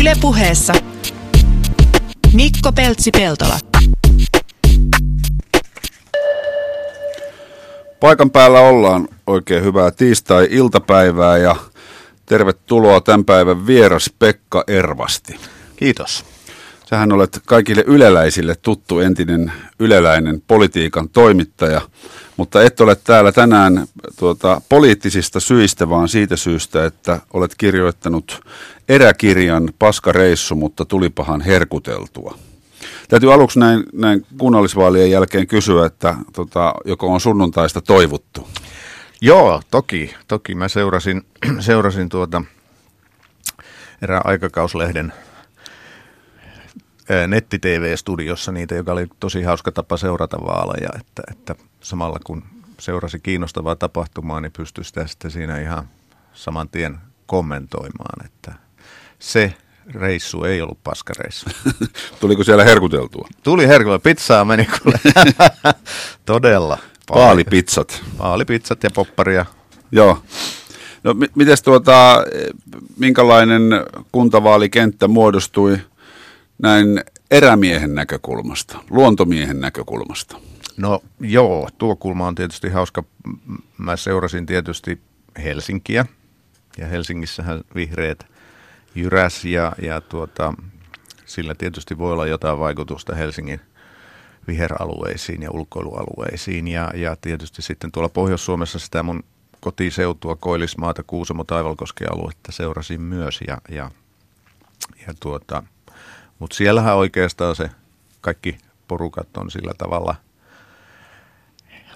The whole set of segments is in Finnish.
Ylepuheessa Mikko Peltsi-Peltola. Paikan päällä ollaan oikein hyvää tiistai-iltapäivää ja tervetuloa tämän päivän vieras Pekka Ervasti. Kiitos. Sähän olet kaikille yleläisille tuttu entinen yleläinen politiikan toimittaja, mutta et ole täällä tänään tuota, poliittisista syistä, vaan siitä syystä, että olet kirjoittanut eräkirjan Paskareissu, mutta tulipahan herkuteltua. Täytyy aluksi näin, näin kunnallisvaalien jälkeen kysyä, että tota, joko on sunnuntaista toivuttu? Joo, toki. Toki mä seurasin, seurasin tuota erään aikakauslehden netti-tv-studiossa niitä, joka oli tosi hauska tapa seurata vaaleja, että, että samalla kun seurasi kiinnostavaa tapahtumaa, niin pystyi sitä sitten siinä ihan saman tien kommentoimaan, että se reissu ei ollut paskareissu. Tuliko siellä herkuteltua? Tuli herkuteltua. Pizzaa meni kuule. Todella. Paalipizzat. Paalipizzat ja popparia. Joo. No m- mites tuota, minkälainen kuntavaalikenttä muodostui näin erämiehen näkökulmasta, luontomiehen näkökulmasta? No joo, tuo kulma on tietysti hauska. Mä seurasin tietysti Helsinkiä ja Helsingissähän vihreät jyräs ja, ja tuota, sillä tietysti voi olla jotain vaikutusta Helsingin viheralueisiin ja ulkoilualueisiin ja, ja tietysti sitten tuolla Pohjois-Suomessa sitä mun kotiseutua Koillismaata, Kuusamo, Taivalkosken aluetta seurasin myös ja, ja, ja tuota, mutta siellähän oikeastaan se kaikki porukat on sillä tavalla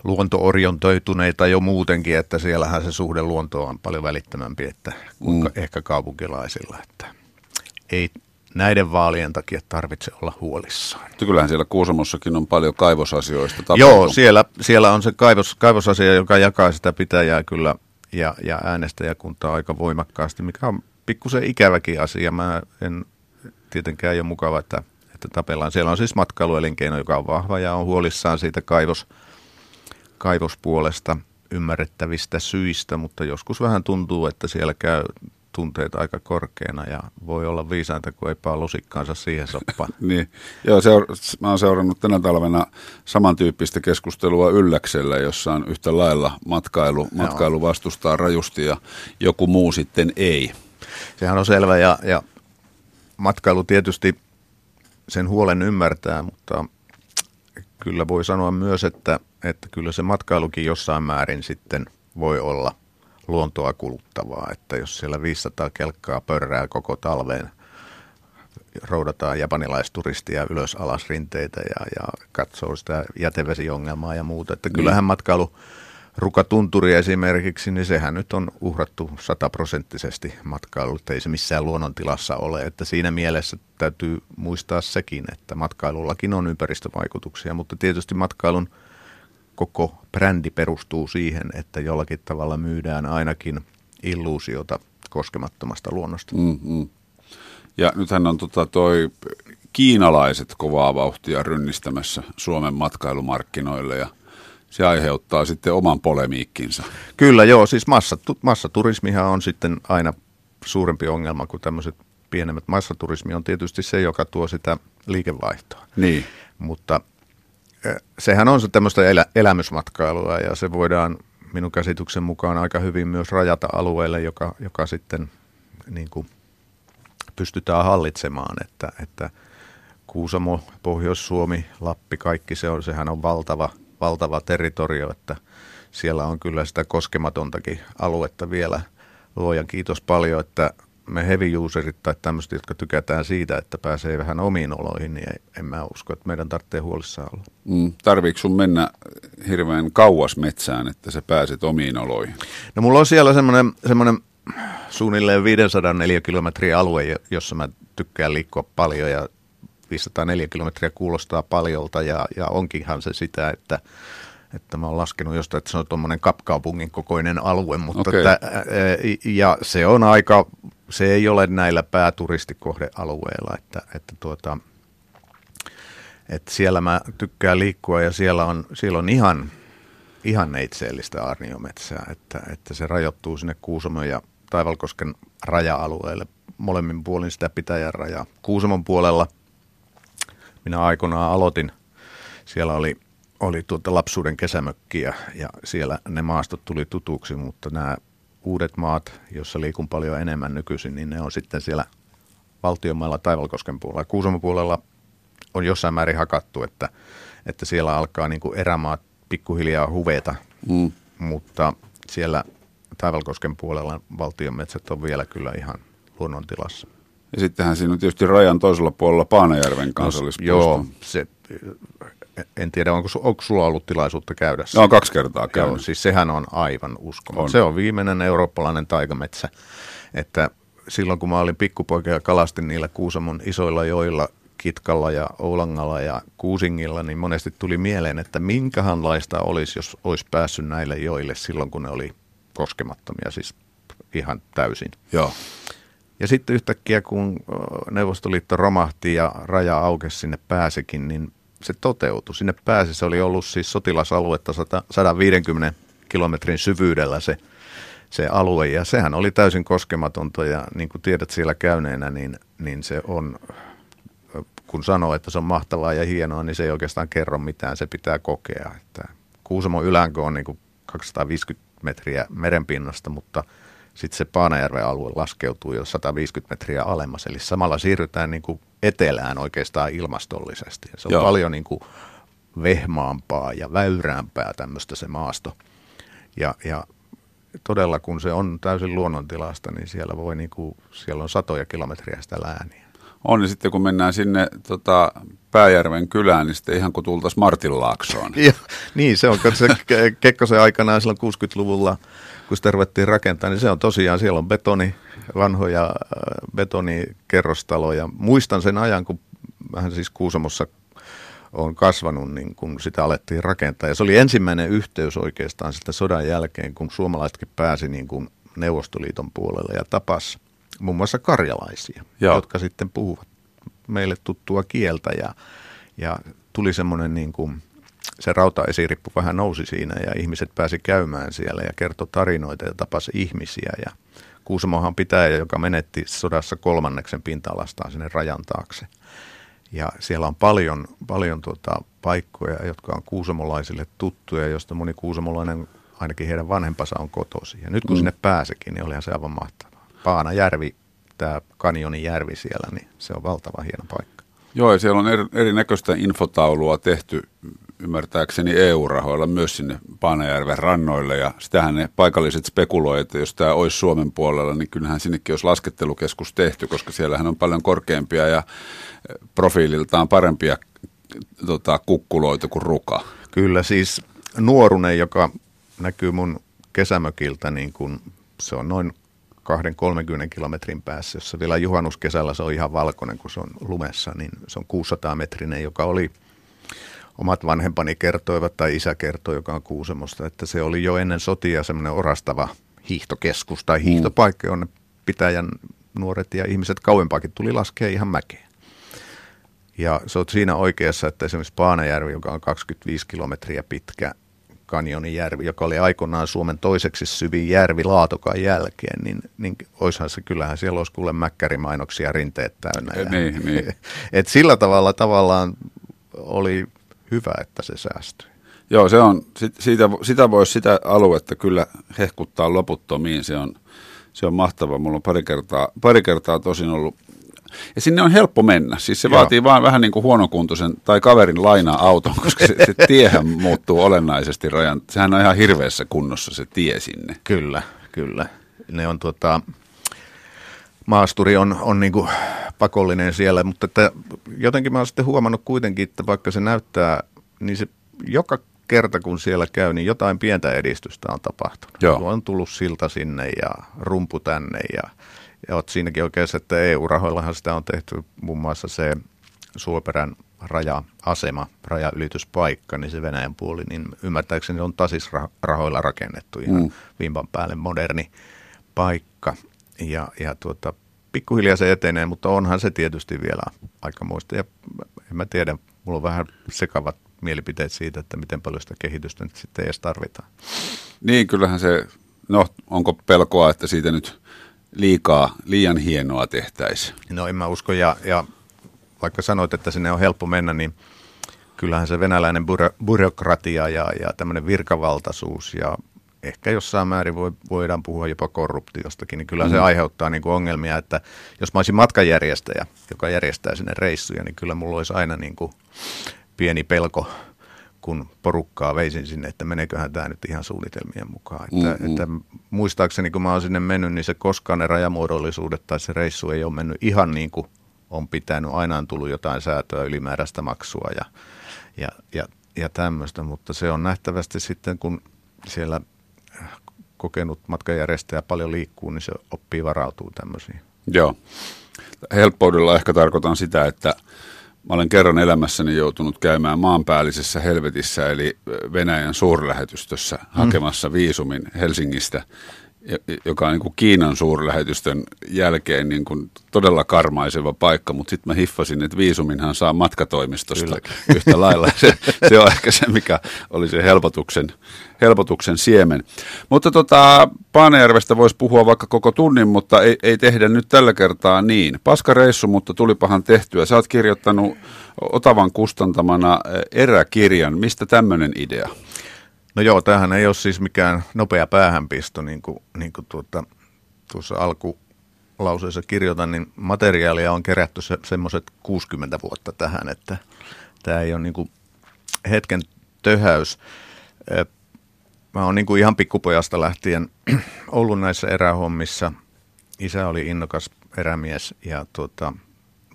luontoorientoituneita jo muutenkin, että siellähän se suhde luontoon on paljon välittömämpi että kuin mm. ehkä kaupunkilaisilla. Että ei näiden vaalien takia tarvitse olla huolissaan. Kyllähän siellä Kuusamossakin on paljon kaivosasioista tapahtunut. Joo, siellä, siellä on se kaivos, kaivosasia, joka jakaa sitä pitäjää kyllä ja, ja äänestäjäkuntaa aika voimakkaasti, mikä on pikkusen ikäväkin asia. Mä en tietenkään ei ole mukava, että, että tapellaan. Siellä on siis matkailuelinkeino, joka on vahva ja on huolissaan siitä kaivos, kaivospuolesta ymmärrettävistä syistä, mutta joskus vähän tuntuu, että siellä käy tunteet aika korkeana ja voi olla viisainta, kun ei paa lusikkaansa siihen soppaan. niin, joo, seur- mä oon seurannut tänä talvena samantyyppistä keskustelua Ylläksellä, jossa on yhtä lailla matkailu, matkailu vastustaa rajusti ja joku muu sitten ei. Sehän on selvä ja, ja matkailu tietysti sen huolen ymmärtää, mutta kyllä voi sanoa myös, että, että kyllä se matkailukin jossain määrin sitten voi olla luontoa kuluttavaa, että jos siellä 500 kelkkaa pörrää koko talveen, roudataan japanilaisturistia ylös alas rinteitä ja, ja katsoo sitä jätevesiongelmaa ja muuta, että kyllähän niin. matkailu Rukatunturi esimerkiksi, niin sehän nyt on uhrattu sataprosenttisesti matkailulle, ei se missään luonnontilassa ole. Että siinä mielessä täytyy muistaa sekin, että matkailullakin on ympäristövaikutuksia, mutta tietysti matkailun koko brändi perustuu siihen, että jollakin tavalla myydään ainakin illuusiota koskemattomasta luonnosta. Mm-hmm. Ja nythän on tota toi kiinalaiset kovaa vauhtia rynnistämässä Suomen matkailumarkkinoille ja – se aiheuttaa sitten oman polemiikkinsa. Kyllä joo, siis massatu, massaturismihan on sitten aina suurempi ongelma kuin tämmöiset pienemmät. Massaturismi on tietysti se, joka tuo sitä liikevaihtoa. Niin. Mutta sehän on se tämmöistä elä, elämysmatkailua ja se voidaan minun käsityksen mukaan aika hyvin myös rajata alueelle, joka, joka sitten niin kuin pystytään hallitsemaan, että, että Kuusamo, Pohjois-Suomi, Lappi, kaikki se on, sehän on valtava – valtava territorio, että siellä on kyllä sitä koskematontakin aluetta vielä. Luojan kiitos paljon, että me heavy userit tai tämmöiset, jotka tykätään siitä, että pääsee vähän omiin oloihin, niin en mä usko, että meidän tarvitsee huolissaan olla. Mm, tarviiko sun mennä hirveän kauas metsään, että sä pääset omiin oloihin? No mulla on siellä semmoinen, semmoinen suunnilleen 504 kilometriä alue, jossa mä tykkään liikkua paljon ja 504 kilometriä kuulostaa paljolta ja, ja onkinhan se sitä, että että mä oon laskenut jostain, että se on tuommoinen kapkaupungin kokoinen alue, mutta okay. että, ja se on aika, se ei ole näillä pääturistikohdealueilla, että, että tuota, että siellä mä tykkään liikkua ja siellä on, siellä on ihan, ihan neitseellistä arniometsää, että, että se rajoittuu sinne Kuusamon ja Taivalkosken raja-alueelle molemmin puolin sitä pitäjän rajaa. Kuusamon puolella minä aikoinaan aloitin, siellä oli, oli tuota lapsuuden kesämökki ja, ja siellä ne maastot tuli tutuksi, mutta nämä uudet maat, joissa liikun paljon enemmän nykyisin, niin ne on sitten siellä valtionmailla Taivalkosken puolella. Kuusamon puolella on jossain määrin hakattu, että, että siellä alkaa niin kuin erämaat pikkuhiljaa huveta, mm. mutta siellä Taivalkosken puolella valtion metsät on vielä kyllä ihan luonnontilassa. Ja sittenhän siinä on tietysti rajan toisella puolella Paanajärven kansallispuisto. No, joo, se, en tiedä, onko, onko sulla ollut tilaisuutta käydä No, kaksi kertaa käynyt. Joo, siis sehän on aivan uskomaton. Se on viimeinen eurooppalainen taikametsä, että silloin kun mä olin pikkupoika ja kalastin niillä Kuusamon isoilla joilla, Kitkalla ja Oulangalla ja Kuusingilla, niin monesti tuli mieleen, että minkähanlaista olisi, jos olisi päässyt näille joille silloin, kun ne oli koskemattomia, siis ihan täysin. Joo. Ja sitten yhtäkkiä, kun Neuvostoliitto romahti ja raja aukesi sinne pääsekin, niin se toteutui. Sinne pääsi, se oli ollut siis sotilasaluetta 150 kilometrin syvyydellä se, se alue, ja sehän oli täysin koskematonta, ja niin kuin tiedät siellä käyneenä, niin, niin se on, kun sanoo, että se on mahtavaa ja hienoa, niin se ei oikeastaan kerro mitään, se pitää kokea. Että Kuusamon ylänkö on niin kuin 250 metriä merenpinnasta, mutta sitten se Paanajärven alue laskeutuu jo 150 metriä alemmas, eli samalla siirrytään niin kuin etelään oikeastaan ilmastollisesti. Se on Joo. paljon niin kuin vehmaampaa ja väyräämpää tämmöistä se maasto. Ja, ja todella kun se on täysin luonnontilasta, niin siellä voi niin kuin, siellä on satoja kilometriä sitä lääniä. On, ja sitten kun mennään sinne tota, Pääjärven kylään, niin sitten ihan kuin tultaisiin Martinlaaksoon. ja, niin, se on, se Kekkosen aikana silloin 60-luvulla, kun sitä ruvettiin rakentaa, niin se on tosiaan, siellä on betoni, vanhoja äh, betonikerrostaloja. Muistan sen ajan, kun vähän siis Kuusamossa on kasvanut, niin kun sitä alettiin rakentaa. Ja se oli ensimmäinen yhteys oikeastaan sitten sodan jälkeen, kun suomalaisetkin pääsi niin kuin Neuvostoliiton puolelle ja tapas muun muassa karjalaisia, Joo. jotka sitten puhuvat meille tuttua kieltä ja, ja tuli semmoinen niin kuin, se rautaesirippu vähän nousi siinä ja ihmiset pääsi käymään siellä ja kertoi tarinoita ja tapasi ihmisiä ja Kuusamohan pitäjä, joka menetti sodassa kolmanneksen pinta-alastaan sinne rajan taakse. Ja siellä on paljon, paljon tuota, paikkoja, jotka on kuusamolaisille tuttuja, josta moni kuusamolainen, ainakin heidän vanhempansa on kotosi. Ja nyt kun mm. sinne pääsekin, niin olihan se aivan mahtavaa. Paanajärvi tämä kanjonin järvi siellä, niin se on valtava hieno paikka. Joo, ja siellä on eri, erinäköistä infotaulua tehty ymmärtääkseni EU-rahoilla myös sinne Paanajärven rannoille, ja sitähän ne paikalliset spekuloivat, että jos tämä olisi Suomen puolella, niin kyllähän sinnekin olisi laskettelukeskus tehty, koska siellähän on paljon korkeampia ja profiililtaan parempia tota, kukkuloita kuin ruka. Kyllä, siis nuorunen, joka näkyy mun kesämökiltä, niin kun se on noin 2-30 kilometrin päässä, jossa vielä juhannuskesällä se on ihan valkoinen, kun se on lumessa, niin se on 600 metrinen, joka oli omat vanhempani kertoivat tai isä kertoi, joka on Kuusemosta, että se oli jo ennen sotia semmoinen orastava hiihtokeskus tai mm. hiihtopaikka, jonne pitäjän nuoret ja ihmiset kauempaakin tuli laskea ihan mäkeen. Ja se on siinä oikeassa, että esimerkiksi Paanajärvi, joka on 25 kilometriä pitkä, Kanjonijärvi, joka oli aikoinaan Suomen toiseksi syvin järvi Laatokan jälkeen, niin, niin oishan se, kyllähän siellä olisi kuule mäkkärimainoksia rinteet täynnä. Ja, niin, niin. Et sillä tavalla tavallaan oli hyvä, että se säästyi. Joo, se on, siitä, sitä voisi sitä aluetta kyllä hehkuttaa loputtomiin, se on, se on mahtava. Mulla on pari kertaa, pari kertaa tosin ollut ja sinne on helppo mennä. Siis se Joo. vaatii vaan vähän niin kuin huonokuntoisen tai kaverin lainaa auton, koska se, se tiehän muuttuu olennaisesti rajan. Sehän on ihan hirveässä kunnossa se tie sinne. Kyllä, kyllä. Ne on tuota, maasturi on, on niin kuin pakollinen siellä, mutta että jotenkin mä oon sitten huomannut kuitenkin, että vaikka se näyttää, niin se joka kerta kun siellä käy, niin jotain pientä edistystä on tapahtunut. Joo. On tullut silta sinne ja rumpu tänne ja ja olet siinäkin oikeassa, että EU-rahoillahan sitä on tehty muun muassa se Suoperän raja-asema, rajaylityspaikka, niin se Venäjän puoli, niin ymmärtääkseni on tasisrahoilla rakennettu ihan mm. vimpan päälle moderni paikka. Ja, ja tuota, pikkuhiljaa se etenee, mutta onhan se tietysti vielä aika muista. Ja en mä tiedä, mulla on vähän sekavat mielipiteet siitä, että miten paljon sitä kehitystä nyt sitten edes tarvitaan. Niin, kyllähän se, no onko pelkoa, että siitä nyt liikaa, liian hienoa tehtäisiin. No en mä usko, ja, ja vaikka sanoit, että sinne on helppo mennä, niin kyllähän se venäläinen byrokratia ja, ja tämmöinen virkavaltaisuus ja ehkä jossain määrin voi, voidaan puhua jopa korruptiostakin, niin kyllä mm. se aiheuttaa niin kuin ongelmia, että jos mä olisin matkanjärjestäjä, joka järjestää sinne reissuja, niin kyllä mulla olisi aina niin kuin pieni pelko, kun porukkaa veisin sinne, että meneeköhän tämä nyt ihan suunnitelmien mukaan. Että, mm-hmm. että muistaakseni, kun mä oon sinne mennyt, niin se koskaan ne rajamuodollisuudet tai se reissu ei ole mennyt ihan niin kuin on pitänyt. Aina on tullut jotain säätöä, ylimääräistä maksua ja, ja, ja, ja tämmöistä, mutta se on nähtävästi sitten, kun siellä kokenut matkajärjestäjä paljon liikkuu, niin se oppii varautuu tämmöisiin. Joo. Helppoudella ehkä tarkoitan sitä, että mä olen kerran elämässäni joutunut käymään maanpäällisessä helvetissä, eli Venäjän suurlähetystössä mm. hakemassa viisumin Helsingistä joka on niin kuin Kiinan suurlähetystön jälkeen niin kuin todella karmaiseva paikka, mutta sitten mä hiffasin, että viisuminhan saa matkatoimistosta Kylläkin. yhtä lailla. Se, se on ehkä se, mikä oli se helpotuksen, helpotuksen siemen. Mutta tota, Paanejärvestä voisi puhua vaikka koko tunnin, mutta ei, ei tehdä nyt tällä kertaa niin. Paska reissu, mutta tulipahan tehtyä. Sä oot kirjoittanut Otavan kustantamana eräkirjan. Mistä tämmöinen idea? No joo, tämähän ei ole siis mikään nopea päähänpisto, niin kuin, niin kuin tuota, tuossa alkulauseessa kirjoitan, niin materiaalia on kerätty se, semmoiset 60 vuotta tähän, että tämä ei ole niin kuin hetken töhäys. Mä oon niin kuin ihan pikkupojasta lähtien ollut näissä erähommissa. Isä oli innokas erämies ja tuota,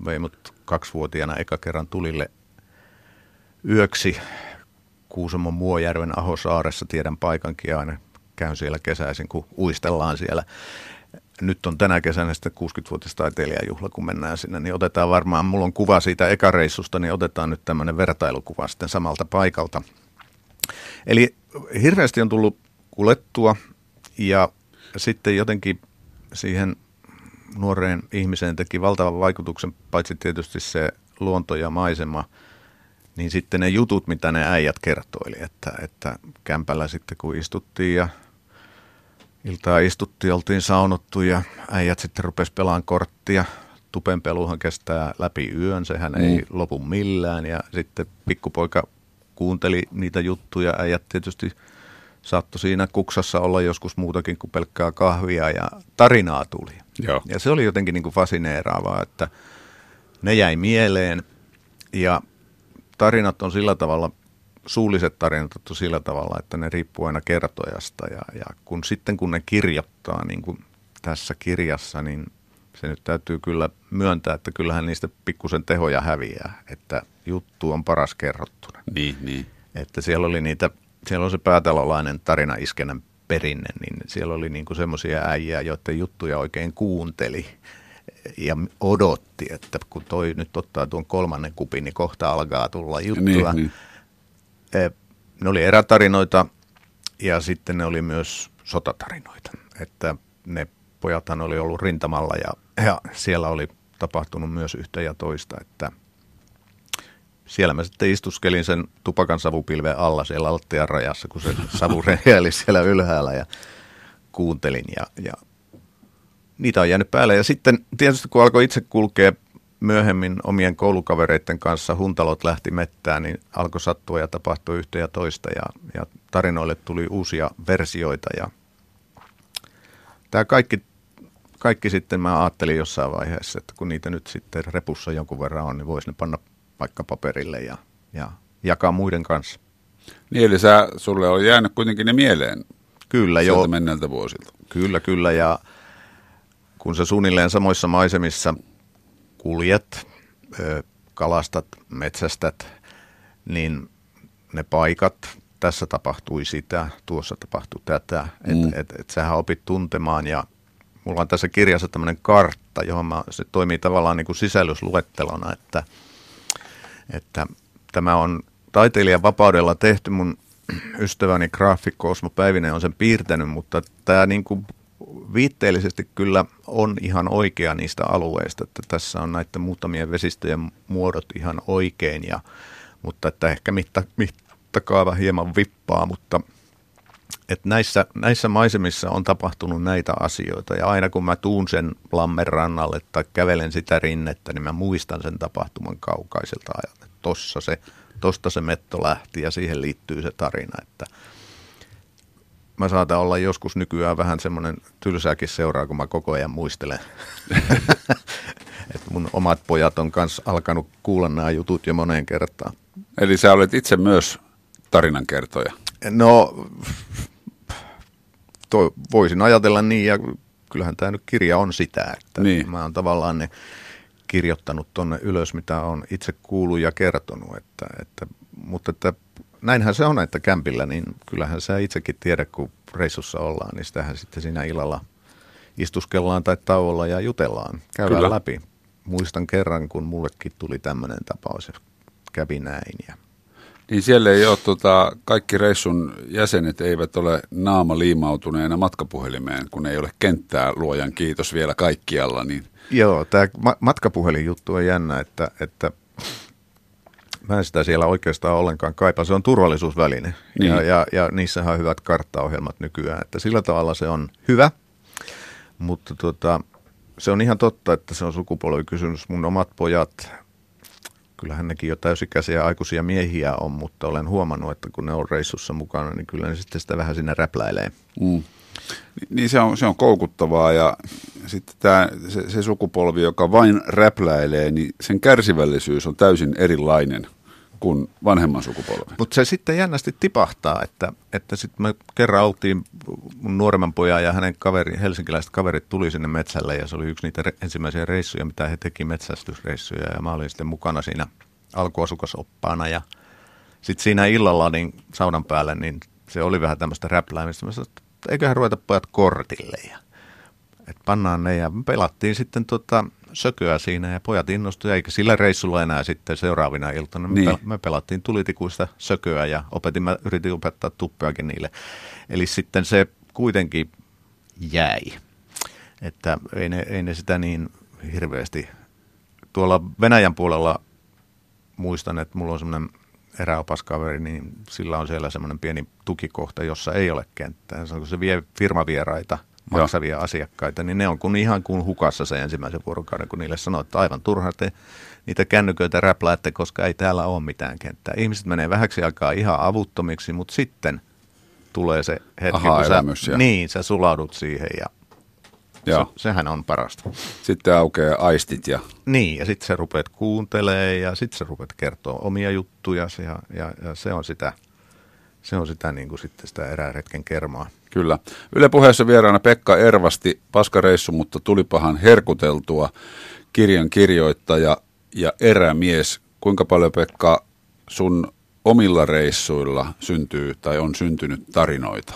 vei mut kaksivuotiaana eka kerran tulille yöksi Kuusamon Muojärven Ahosaaressa, tiedän paikankin aina, käyn siellä kesäisin, kun uistellaan siellä. Nyt on tänä kesänä sitten 60-vuotias taiteilijajuhla, kun mennään sinne, niin otetaan varmaan, mulla on kuva siitä ekareissusta, niin otetaan nyt tämmöinen vertailukuva sitten samalta paikalta. Eli hirveästi on tullut kulettua ja sitten jotenkin siihen nuoreen ihmiseen teki valtavan vaikutuksen, paitsi tietysti se luonto ja maisema – niin sitten ne jutut, mitä ne äijät kertoili, että, että kämpällä sitten kun istuttiin ja iltaa istuttiin, oltiin saunottu ja äijät sitten rupesi pelaan korttia. Tupenpeluhan kestää läpi yön, sehän mm. ei lopu millään ja sitten pikkupoika kuunteli niitä juttuja. Äijät tietysti saattoi siinä kuksassa olla joskus muutakin kuin pelkkää kahvia ja tarinaa tuli. Joo. Ja se oli jotenkin niin kuin fasineeraavaa, että ne jäi mieleen ja tarinat on sillä tavalla, suulliset tarinat on sillä tavalla, että ne riippuu aina kertojasta ja, ja kun sitten kun ne kirjoittaa niin kuin tässä kirjassa, niin se nyt täytyy kyllä myöntää, että kyllähän niistä pikkusen tehoja häviää, että juttu on paras kerrottuna. Niin, niin. Että siellä oli niitä, siellä on se päätalolainen tarina iskenän perinne, niin siellä oli niinku semmoisia äijää, joiden juttuja oikein kuunteli ja odotti, että kun toi nyt ottaa tuon kolmannen kupin, niin kohta alkaa tulla juttua. Niin, niin. Ne oli erätarinoita ja sitten ne oli myös sotatarinoita. Että ne pojathan oli ollut rintamalla ja, ja siellä oli tapahtunut myös yhtä ja toista, että siellä mä sitten istuskelin sen tupakan savupilven alla siellä lattian rajassa, kun se savu siellä ylhäällä ja kuuntelin ja, ja niitä on jäänyt päälle. Ja sitten tietysti kun alkoi itse kulkea myöhemmin omien koulukavereiden kanssa, huntalot lähti mettään, niin alkoi sattua ja tapahtui yhtä ja toista ja, ja tarinoille tuli uusia versioita. Ja tämä kaikki, kaikki sitten mä ajattelin jossain vaiheessa, että kun niitä nyt sitten repussa jonkun verran on, niin voisi ne panna vaikka paperille ja, ja jakaa muiden kanssa. Niin, eli sä, sulle on jäänyt kuitenkin ne mieleen Kyllä, joo. menneiltä vuosilta. Kyllä, kyllä. Ja kun sä suunnilleen samoissa maisemissa kuljet, kalastat, metsästät, niin ne paikat, tässä tapahtui sitä, tuossa tapahtui tätä, että mm. et, et sähän opit tuntemaan ja mulla on tässä kirjassa tämmöinen kartta, johon mä, se toimii tavallaan niin kuin sisällysluettelona, että, että tämä on taiteilijan vapaudella tehty, mun ystäväni graafikko Osmo Päivinen on sen piirtänyt, mutta tämä niin kuin viitteellisesti kyllä on ihan oikea niistä alueista, että tässä on näiden muutamien vesistöjen muodot ihan oikein, ja, mutta että ehkä mitta, mittakaava hieman vippaa, mutta että näissä, näissä maisemissa on tapahtunut näitä asioita ja aina kun mä tuun sen lammen rannalle tai kävelen sitä rinnettä, niin mä muistan sen tapahtuman kaukaiselta ajalta. Tossa se, tosta se metto lähti ja siihen liittyy se tarina, että mä saatan olla joskus nykyään vähän semmoinen tylsääkin seuraa, kun mä koko ajan muistelen. että mun omat pojat on kanssa alkanut kuulla nämä jutut jo moneen kertaan. Eli sä olet itse myös tarinankertoja. No, toi, voisin ajatella niin, ja kyllähän tämä nyt kirja on sitä, että niin. mä oon tavallaan ne kirjoittanut tonne ylös, mitä on itse kuullut ja kertonut, että, että, mutta että näinhän se on, että kämpillä, niin kyllähän sä itsekin tiedät, kun reissussa ollaan, niin sitähän sitten siinä illalla istuskellaan tai tauolla ja jutellaan, käydään Kyllä. läpi. Muistan kerran, kun mullekin tuli tämmöinen tapaus ja kävi näin ja niin siellä ei ole, tota, kaikki reissun jäsenet eivät ole naama liimautuneena matkapuhelimeen, kun ei ole kenttää luojan kiitos vielä kaikkialla. Niin. Joo, tämä ma- matkapuhelinjuttu on jännä, että, että mä en sitä siellä oikeastaan ollenkaan kaipaa. Se on turvallisuusväline niin. ja, ja, ja niissähän on hyvät karttaohjelmat nykyään, että sillä tavalla se on hyvä, mutta tota, se on ihan totta, että se on sukupolvikysymys. Mun omat pojat kyllähän nekin jo täysikäisiä aikuisia miehiä on, mutta olen huomannut, että kun ne on reissussa mukana, niin kyllä ne sitten sitä vähän sinne räpläilee. Mm. Niin se on, se on koukuttavaa ja sitten tämä, se, se sukupolvi, joka vain räpläilee, niin sen kärsivällisyys on täysin erilainen – kuin vanhemman sukupolven. Mutta se sitten jännästi tipahtaa, että, että sitten me kerran oltiin, mun nuoremman pojan ja hänen kaveri, helsinkiläiset kaverit tuli sinne metsälle ja se oli yksi niitä re, ensimmäisiä reissuja, mitä he teki metsästysreissuja ja mä olin sitten mukana siinä alkuasukasoppaana ja sitten siinä illalla niin saunan päälle, niin se oli vähän tämmöistä räpläämistä. Mä sanoin, että eiköhän ruveta pojat kortille ja että pannaan ne ja pelattiin sitten tota, sököä siinä ja pojat innostuivat, eikä sillä reissulla enää sitten seuraavina iltana. Niin. Me, me pelattiin tulitikuista sököä ja opetin, mä yritin opettaa tuppeakin niille. Eli sitten se kuitenkin jäi, että ei ne, ei ne sitä niin hirveästi. Tuolla Venäjän puolella muistan, että mulla on semmoinen eräopaskaveri, niin sillä on siellä semmoinen pieni tukikohta, jossa ei ole kenttää. Se on, kun se vie firmavieraita – maksavia Joo. asiakkaita, niin ne on kun ihan kuin hukassa se ensimmäisen vuorokauden, kun niille sanoo, että aivan turha te niitä kännyköitä räpläätte, koska ei täällä ole mitään kenttää. Ihmiset menee vähäksi aikaa ihan avuttomiksi, mutta sitten tulee se hetki, Aha, kun sä, niin, sä sulaudut siihen ja Joo. Se, sehän on parasta. Sitten aukeaa aistit ja... Niin, ja sitten sä rupeat kuuntelee ja sitten sä rupeat kertoa omia juttuja ja, ja, ja se on sitä, se on sitä niin kuin sitten sitä eräretken kermaa. Kyllä. Yle puheessa vieraana Pekka Ervasti, paskareissu, mutta tulipahan herkuteltua kirjan kirjoittaja ja erämies. Kuinka paljon Pekka sun omilla reissuilla syntyy tai on syntynyt tarinoita?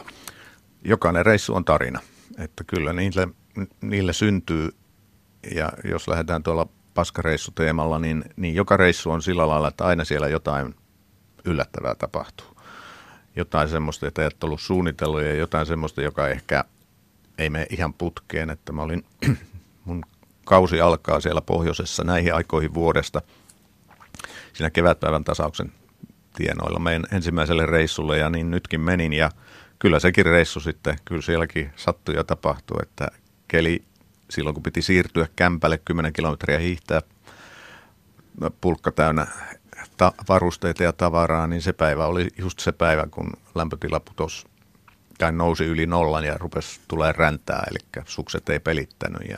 Jokainen reissu on tarina. Että kyllä niille, niille syntyy, ja jos lähdetään tuolla paskareissuteemalla, niin, niin joka reissu on sillä lailla, että aina siellä jotain yllättävää tapahtuu jotain semmoista, että et ollut suunnitellut ja jotain semmoista, joka ehkä ei mene ihan putkeen, että mä olin, mun kausi alkaa siellä pohjoisessa näihin aikoihin vuodesta, siinä kevätpäivän tasauksen tienoilla meidän ensimmäiselle reissulle ja niin nytkin menin ja kyllä sekin reissu sitten, kyllä sielläkin sattui ja tapahtui, että keli silloin kun piti siirtyä kämpälle 10 kilometriä hiihtää pulkka täynnä ta- varusteita ja tavaraa, niin se päivä oli just se päivä, kun lämpötila putosi tai nousi yli nollan ja rupesi tulee räntää, eli sukset ei pelittänyt. Ja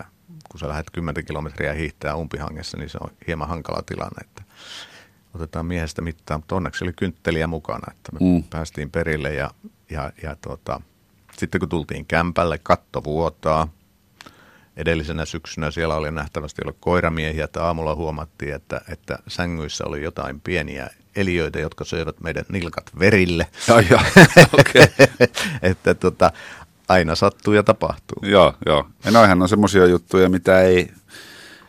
kun sä lähdet 10 kilometriä hiihtää umpihangessa, niin se on hieman hankala tilanne, että otetaan miehestä mittaan, mutta onneksi oli kyntteliä mukana, että me mm. päästiin perille ja, ja, ja tuota, sitten kun tultiin kämpälle, katto vuotaa, edellisenä syksynä siellä oli nähtävästi ollut koiramiehiä, että aamulla huomattiin, että, että sängyissä oli jotain pieniä eliöitä, jotka söivät meidän nilkat verille. Ja, ja, okay. että tota, aina sattuu ja tapahtuu. Joo, joo. Ja noihän on semmoisia juttuja, mitä ei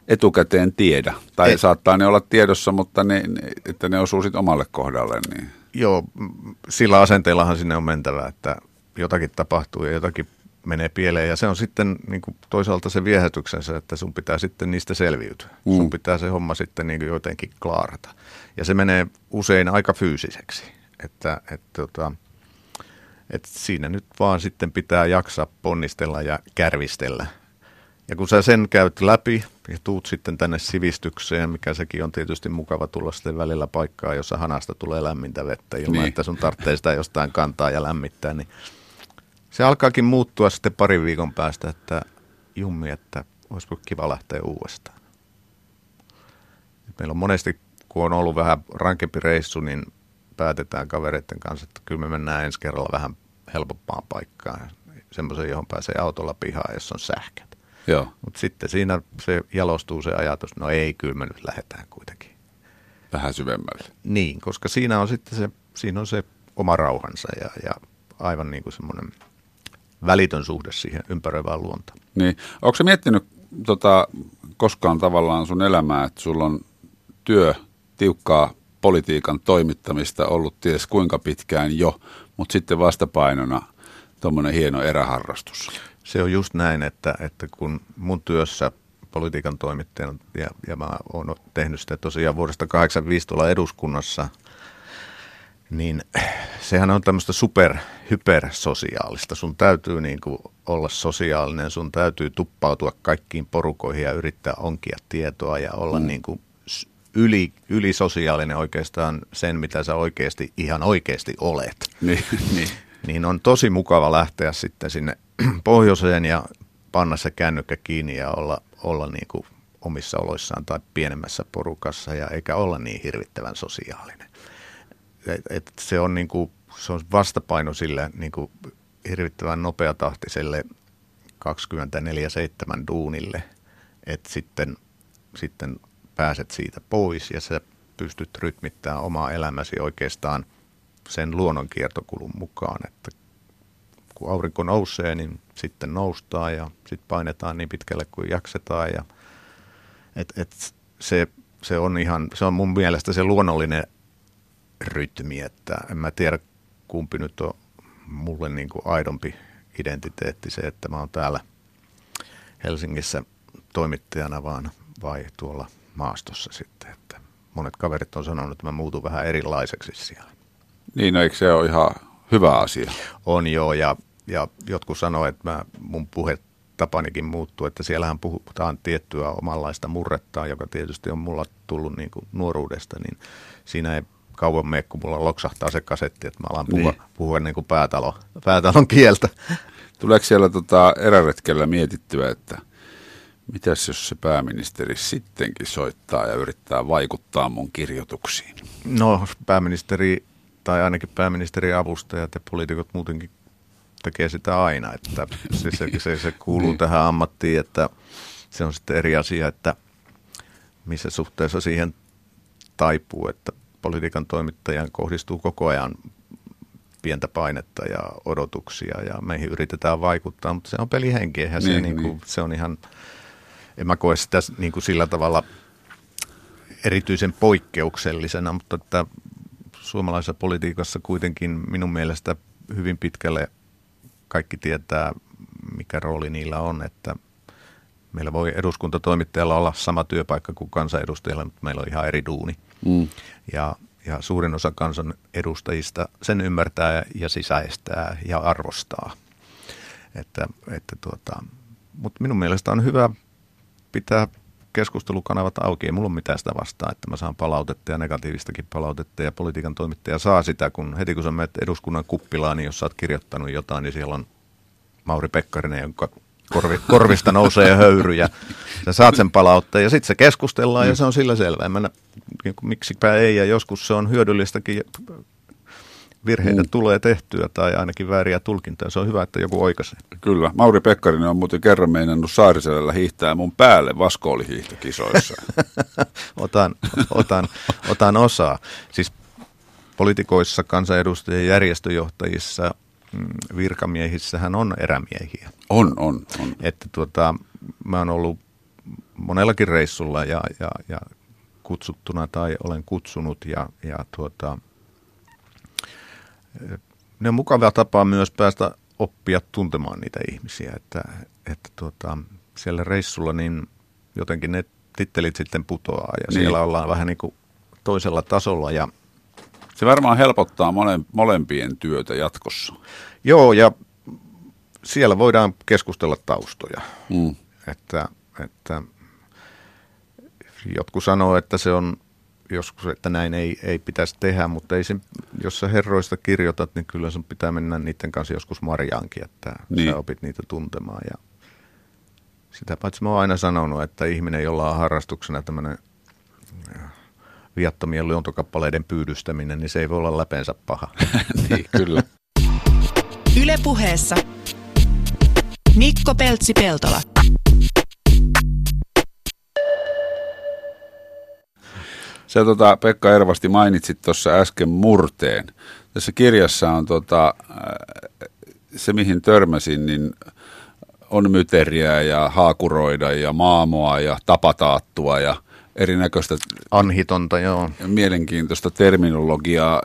etukäteen tiedä. Tai ei. saattaa ne olla tiedossa, mutta ne, että ne osuu sitten omalle kohdalle. Niin. Joo, sillä asenteellahan sinne on mentävä, että jotakin tapahtuu ja jotakin menee pieleen. Ja se on sitten niin kuin toisaalta se viehätyksensä, että sun pitää sitten niistä selviytyä. Mm. Sun pitää se homma sitten niin kuin jotenkin klaarata. Ja se menee usein aika fyysiseksi. Että, että tota, Et siinä nyt vaan sitten pitää jaksaa ponnistella ja kärvistellä. Ja kun sä sen käyt läpi ja tuut sitten tänne sivistykseen, mikä sekin on tietysti mukava tulla sitten välillä paikkaa, jossa hanasta tulee lämmintä vettä ilman, niin. että sun tarvitsee sitä jostain kantaa ja lämmittää, niin se alkaakin muuttua sitten parin viikon päästä, että jummi, että olisiko kiva lähteä uudestaan. Meillä on monesti, kun on ollut vähän rankempi reissu, niin päätetään kavereiden kanssa, että kyllä me mennään ensi kerralla vähän helpompaan paikkaan. Semmoisen, johon pääsee autolla pihaan, jos on sähkät. Mutta sitten siinä se jalostuu se ajatus, no ei, kyllä me nyt lähdetään kuitenkin. Vähän syvemmälle. Niin, koska siinä on sitten se, siinä on se oma rauhansa ja, ja aivan niin kuin semmoinen välitön suhde siihen ympäröivään luontoon. Niin. Onko se miettinyt tota, koskaan tavallaan sun elämää, että sulla on työ, tiukkaa politiikan toimittamista ollut ties kuinka pitkään jo, mutta sitten vastapainona tuommoinen hieno eräharrastus. Se on just näin, että, että kun mun työssä politiikan toimittajana, ja, ja mä oon tehnyt sitä tosiaan vuodesta 85 tuolla eduskunnassa, niin sehän on tämmöistä super, hypersosiaalista. Sun täytyy niin kuin olla sosiaalinen, sun täytyy tuppautua kaikkiin porukoihin ja yrittää onkia tietoa ja olla mm. niin kuin yli, ylisosiaalinen oikeastaan sen, mitä sä oikeasti ihan oikeasti olet. Niin, niin. niin on tosi mukava lähteä sitten sinne pohjoiseen ja panna se kännykkä kiinni ja olla, olla niin kuin omissa oloissaan tai pienemmässä porukassa ja eikä olla niin hirvittävän sosiaalinen. Et, et se, on niin kuin, se on vastapaino sille niin kuin hirvittävän nopeatahtiselle 24-7 duunille, että sitten, sitten pääset siitä pois ja sä pystyt rytmittämään omaa elämäsi oikeastaan sen luonnon kiertokulun mukaan, että kun aurinko nousee, niin sitten noustaan ja sitten painetaan niin pitkälle kuin jaksetaan ja et, et se, se, on ihan, se on mun mielestä se luonnollinen rytmi, että en mä tiedä kumpi nyt on mulle niin kuin aidompi identiteetti se, että mä oon täällä Helsingissä toimittajana vaan vai tuolla maastossa sitten. Että monet kaverit on sanonut, että mä muutun vähän erilaiseksi siellä. Niin, no eikö se ole ihan hyvä asia? On joo, ja, ja jotkut sanoo, että mä, mun puhe tapanikin muuttuu, että siellähän puhutaan tiettyä omanlaista murrettaa, joka tietysti on mulla tullut niin kuin nuoruudesta, niin siinä ei kauan mene, kun mulla loksahtaa se kasetti, että mä alan puhua, niin. puhua niin kuin päätalo, päätalon kieltä. Tuleeko siellä tota eräretkellä mietittyä, että Mitäs jos se pääministeri sittenkin soittaa ja yrittää vaikuttaa mun kirjoituksiin? No pääministeri tai ainakin pääministeri avustajat ja poliitikot muutenkin tekee sitä aina. Että se, se, se, se kuuluu niin. tähän ammattiin, että se on sitten eri asia, että missä suhteessa siihen taipuu, että politiikan toimittajan kohdistuu koko ajan pientä painetta ja odotuksia ja meihin yritetään vaikuttaa, mutta se on pelihenki, eihän niin, se, niin kuin, niin. se on ihan en mä koe sitä niin kuin sillä tavalla erityisen poikkeuksellisena, mutta että suomalaisessa politiikassa kuitenkin minun mielestä hyvin pitkälle kaikki tietää, mikä rooli niillä on, että meillä voi eduskuntatoimittajalla olla sama työpaikka kuin kansanedustajalla, mutta meillä on ihan eri duuni. Mm. Ja, ja suurin osa kansan edustajista sen ymmärtää ja sisäistää ja arvostaa. Että, että tuota, mutta minun mielestä on hyvä pitää keskustelukanavat auki. Ei mulla ole mitään sitä vastaa, että mä saan palautetta ja negatiivistakin palautetta ja politiikan toimittaja saa sitä, kun heti kun sä menet eduskunnan kuppilaan, niin jos sä oot kirjoittanut jotain, niin siellä on Mauri Pekkarinen, jonka korvi, korvista nousee höyryjä. Sä saat sen palautteen ja sitten se keskustellaan ja se on sillä selvä. En mä, niin miksipä ei ja joskus se on hyödyllistäkin virheitä mm. tulee tehtyä tai ainakin vääriä tulkintoja. Se on hyvä, että joku oikaisee. Kyllä. Mauri Pekkarinen on muuten kerran meinannut Saariselällä hiihtää mun päälle vaskoolihiihtokisoissa. otan, otan, otan osaa. Siis poliitikoissa, kansanedustajien järjestöjohtajissa, mm, virkamiehissähän on erämiehiä. On, on, on. Että tuota, mä oon ollut monellakin reissulla ja, ja, ja kutsuttuna tai olen kutsunut ja, ja tuota, ne on mukava tapa myös päästä oppia tuntemaan niitä ihmisiä, että, että tuota, siellä reissulla niin jotenkin ne tittelit sitten putoaa ja niin. siellä ollaan vähän niin kuin toisella tasolla ja se varmaan helpottaa mole, molempien työtä jatkossa. Joo, ja siellä voidaan keskustella taustoja. Mm. Että, että jotkut sanoo, että se on joskus, että näin ei, ei pitäisi tehdä, mutta ei se, jos sä herroista kirjoitat, niin kyllä sun pitää mennä niiden kanssa joskus marjaankin, että niin. sä opit niitä tuntemaan. Ja sitä paitsi mä oon aina sanonut, että ihminen, jolla on harrastuksena tämmöinen viattomien luontokappaleiden pyydystäminen, niin se ei voi olla läpeensä paha. niin, kyllä. Ylepuheessa Mikko Peltsi-Peltola. Sä tota, Pekka Ervasti mainitsit tuossa äsken murteen. Tässä kirjassa on tota, se, mihin törmäsin, niin on myteriä ja haakuroida ja maamoa ja tapataattua ja erinäköistä Anhitonta, joo. mielenkiintoista terminologiaa,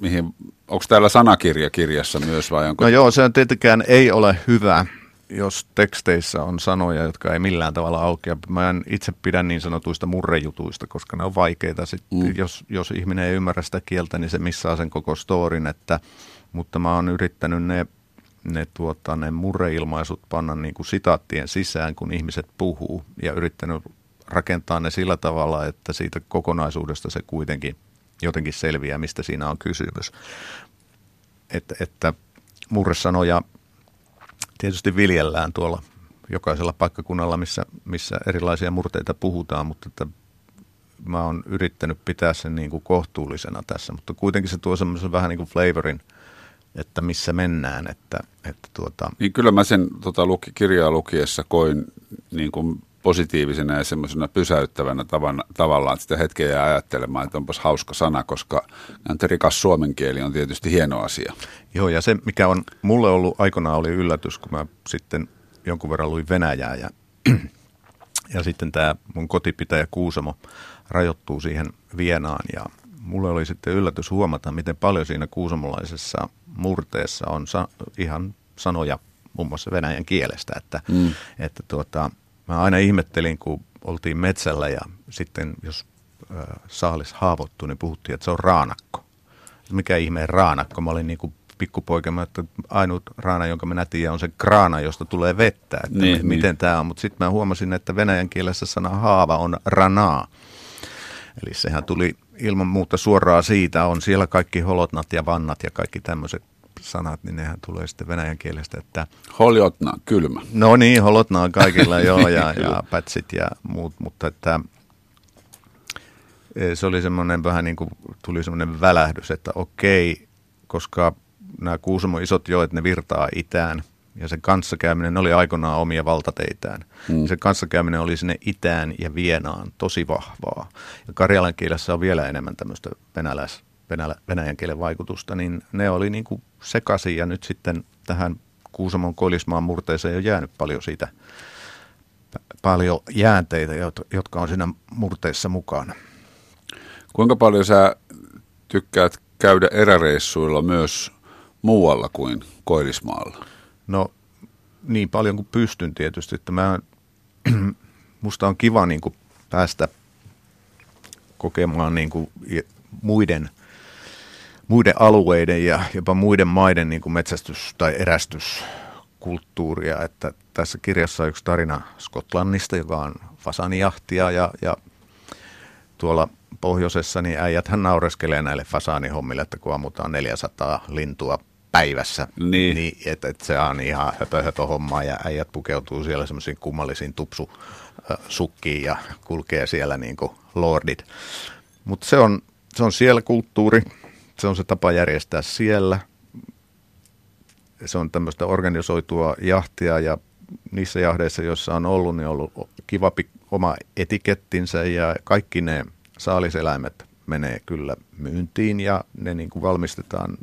mihin, onko täällä sanakirja kirjassa myös vai onko? No joo, se on tietenkään ei ole hyvä, jos teksteissä on sanoja, jotka ei millään tavalla aukea. Mä en itse pidä niin sanotuista murrejutuista, koska ne on vaikeita. Sitten, mm. jos, jos ihminen ei ymmärrä sitä kieltä, niin se missaa sen koko storin. Että, mutta mä oon yrittänyt ne, ne, tuota, ne murreilmaisut panna niin kuin sitaattien sisään, kun ihmiset puhuu. Ja yrittänyt rakentaa ne sillä tavalla, että siitä kokonaisuudesta se kuitenkin jotenkin selviää, mistä siinä on kysymys. Että, että murresanoja tietysti viljellään tuolla jokaisella paikkakunnalla, missä, missä erilaisia murteita puhutaan, mutta että mä oon yrittänyt pitää sen niin kuin kohtuullisena tässä, mutta kuitenkin se tuo semmoisen vähän niin kuin flavorin, että missä mennään. Että, että tuota... Niin kyllä mä sen tota, luki, kirjaa lukiessa koin niin kuin positiivisena ja semmoisena pysäyttävänä tavan, tavallaan, että sitä hetkeä jää ajattelemaan, että onpas hauska sana, koska rikas suomen kieli on tietysti hieno asia. Joo, ja se mikä on mulle ollut aikanaan oli yllätys, kun mä sitten jonkun verran luin Venäjää ja, ja sitten tämä mun kotipitäjä Kuusamo rajoittuu siihen Vienaan ja mulle oli sitten yllätys huomata, miten paljon siinä kuusamolaisessa murteessa on sa- ihan sanoja muun muassa venäjän kielestä, että, mm. että tuota, Mä aina ihmettelin, kun oltiin metsällä ja sitten jos saalis haavoittui, niin puhuttiin, että se on raanakko. Mikä ihmeen raanakko? Mä olin niin kuin pikkupoika, että ainut raana, jonka mä tiedän, on se kraana, josta tulee vettä. Että niin, niin. miten niin. tämä on. Mutta sitten mä huomasin, että venäjän kielessä sana haava on ranaa. Eli sehän tuli ilman muuta suoraan siitä. On siellä kaikki holotnat ja vannat ja kaikki tämmöiset sanat, niin nehän tulee sitten venäjän kielestä, että... Holjotna, kylmä. No niin, holotna on kaikilla joo, ja, ja pätsit ja muut, mutta että e, se oli semmoinen vähän niin kuin, tuli semmoinen välähdys, että okei, koska nämä Kuusamon isot joet, ne virtaa itään, ja se kanssakäyminen oli aikoinaan omia valtateitään. Mm. Se kanssakäyminen oli sinne itään ja Vienaan tosi vahvaa. Ja karjalan kielessä on vielä enemmän tämmöistä venäläis, venälä, venäjän kielen vaikutusta, niin ne oli niin kuin sekaisin ja nyt sitten tähän Kuusamon koillismaan murteeseen on jäänyt paljon siitä, paljon jäänteitä, jotka on siinä murteessa mukana. Kuinka paljon sä tykkäät käydä eräreissuilla myös muualla kuin Koillismaalla? No niin paljon kuin pystyn tietysti, että mä, musta on kiva niin kuin päästä kokemaan niin kuin muiden – muiden alueiden ja jopa muiden maiden niin kuin metsästys- tai erästyskulttuuria. Että tässä kirjassa on yksi tarina Skotlannista, joka on fasanijahtia ja, ja tuolla pohjoisessa niin hän naureskelee näille fasaanihommille, että kun ammutaan 400 lintua päivässä, niin, niin että, että se on ihan höpö, höpö hommaa ja äijät pukeutuu siellä semmoisiin kummallisiin tupsusukkiin ja kulkee siellä niin kuin lordit. Mutta se on, se on siellä kulttuuri, se on se tapa järjestää siellä. Se on tämmöistä organisoitua jahtia ja niissä jahdeissa, joissa on ollut, niin on ollut kiva oma etikettinsä ja kaikki ne saaliseläimet menee kyllä myyntiin ja ne niin kuin valmistetaan.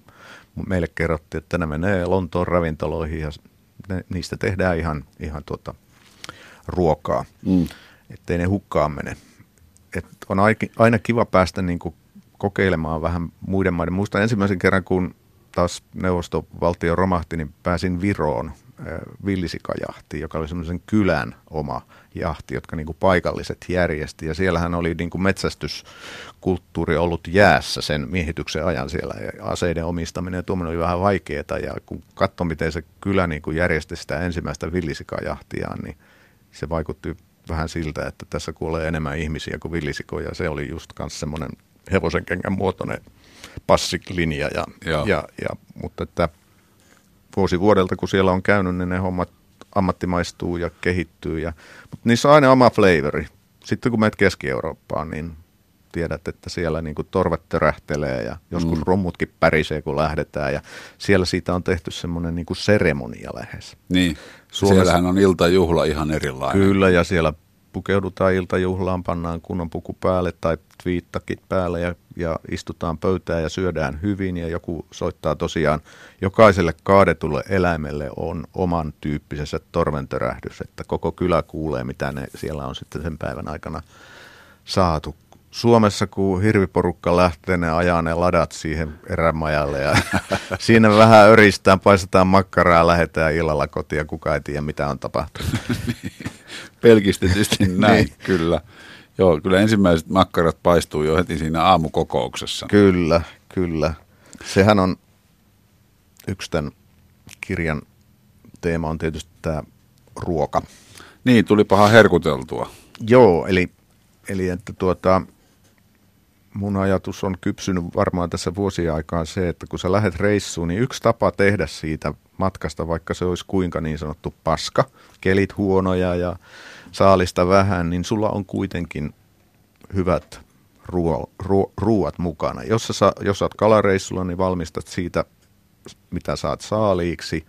Meille kerrottiin, että ne menee Lontoon ravintoloihin ja ne, niistä tehdään ihan, ihan tuota, ruokaa, mm. ettei ne hukkaan mene. Et on aina kiva päästä niin kuin kokeilemaan vähän muiden maiden. Muistan ensimmäisen kerran, kun taas neuvostovaltio romahti, niin pääsin Viroon villisikajahtiin, joka oli semmoisen kylän oma jahti, jotka niin kuin paikalliset järjesti. Ja siellähän oli niin kuin metsästyskulttuuri ollut jäässä sen miehityksen ajan siellä. Ja aseiden omistaminen ja tuommoinen oli vähän vaikeaa. Ja kun katsoi, miten se kylä niin kuin järjesti sitä ensimmäistä villisikajahtiaan, niin se vaikutti vähän siltä, että tässä kuolee enemmän ihmisiä kuin villisikoja. Se oli just myös semmoinen hevosenkengän muotoinen passilinja. Ja, ja, ja, mutta että vuosi vuodelta, kun siellä on käynyt, niin ne hommat ammattimaistuu ja kehittyy. Ja, mutta niissä on aina oma flavori. Sitten kun menet Keski-Eurooppaan, niin tiedät, että siellä niin torvet törähtelee ja joskus mm. rummutkin pärisee, kun lähdetään. Ja siellä siitä on tehty semmoinen niin seremonia lähes. Niin, Suomessa, siellähän on iltajuhla ihan erilainen. Kyllä, ja siellä pukeudutaan iltajuhlaan, pannaan kunnon puku päälle tai twiittakit päälle ja, ja istutaan pöytään ja syödään hyvin ja joku soittaa tosiaan, jokaiselle kaadetulle eläimelle on oman tyyppisensä torventörähdys, että koko kylä kuulee, mitä ne siellä on sitten sen päivän aikana saatu. Suomessa, kun hirviporukka lähtee, ne ajaa ne ladat siihen erämajalle ja siinä vähän öristään, paistetaan makkaraa, lähdetään illalla kotiin ja kukaan ei tiedä, mitä on tapahtunut. Pelkistetysti näin, niin. kyllä. Joo, kyllä ensimmäiset makkarat paistuu jo heti siinä aamukokouksessa. Kyllä, kyllä. Sehän on yksi tämän kirjan teema on tietysti tämä ruoka. Niin, tuli paha herkuteltua. Joo, eli, eli että tuota, mun ajatus on kypsynyt varmaan tässä vuosien aikaan se, että kun sä lähdet reissuun, niin yksi tapa tehdä siitä matkasta, vaikka se olisi kuinka niin sanottu paska, kelit huonoja ja saalista vähän, niin sulla on kuitenkin hyvät ruo, ruo, ruuat mukana. Jos sä, jos sä oot kalareissulla, niin valmistat siitä, mitä saat saaliiksi,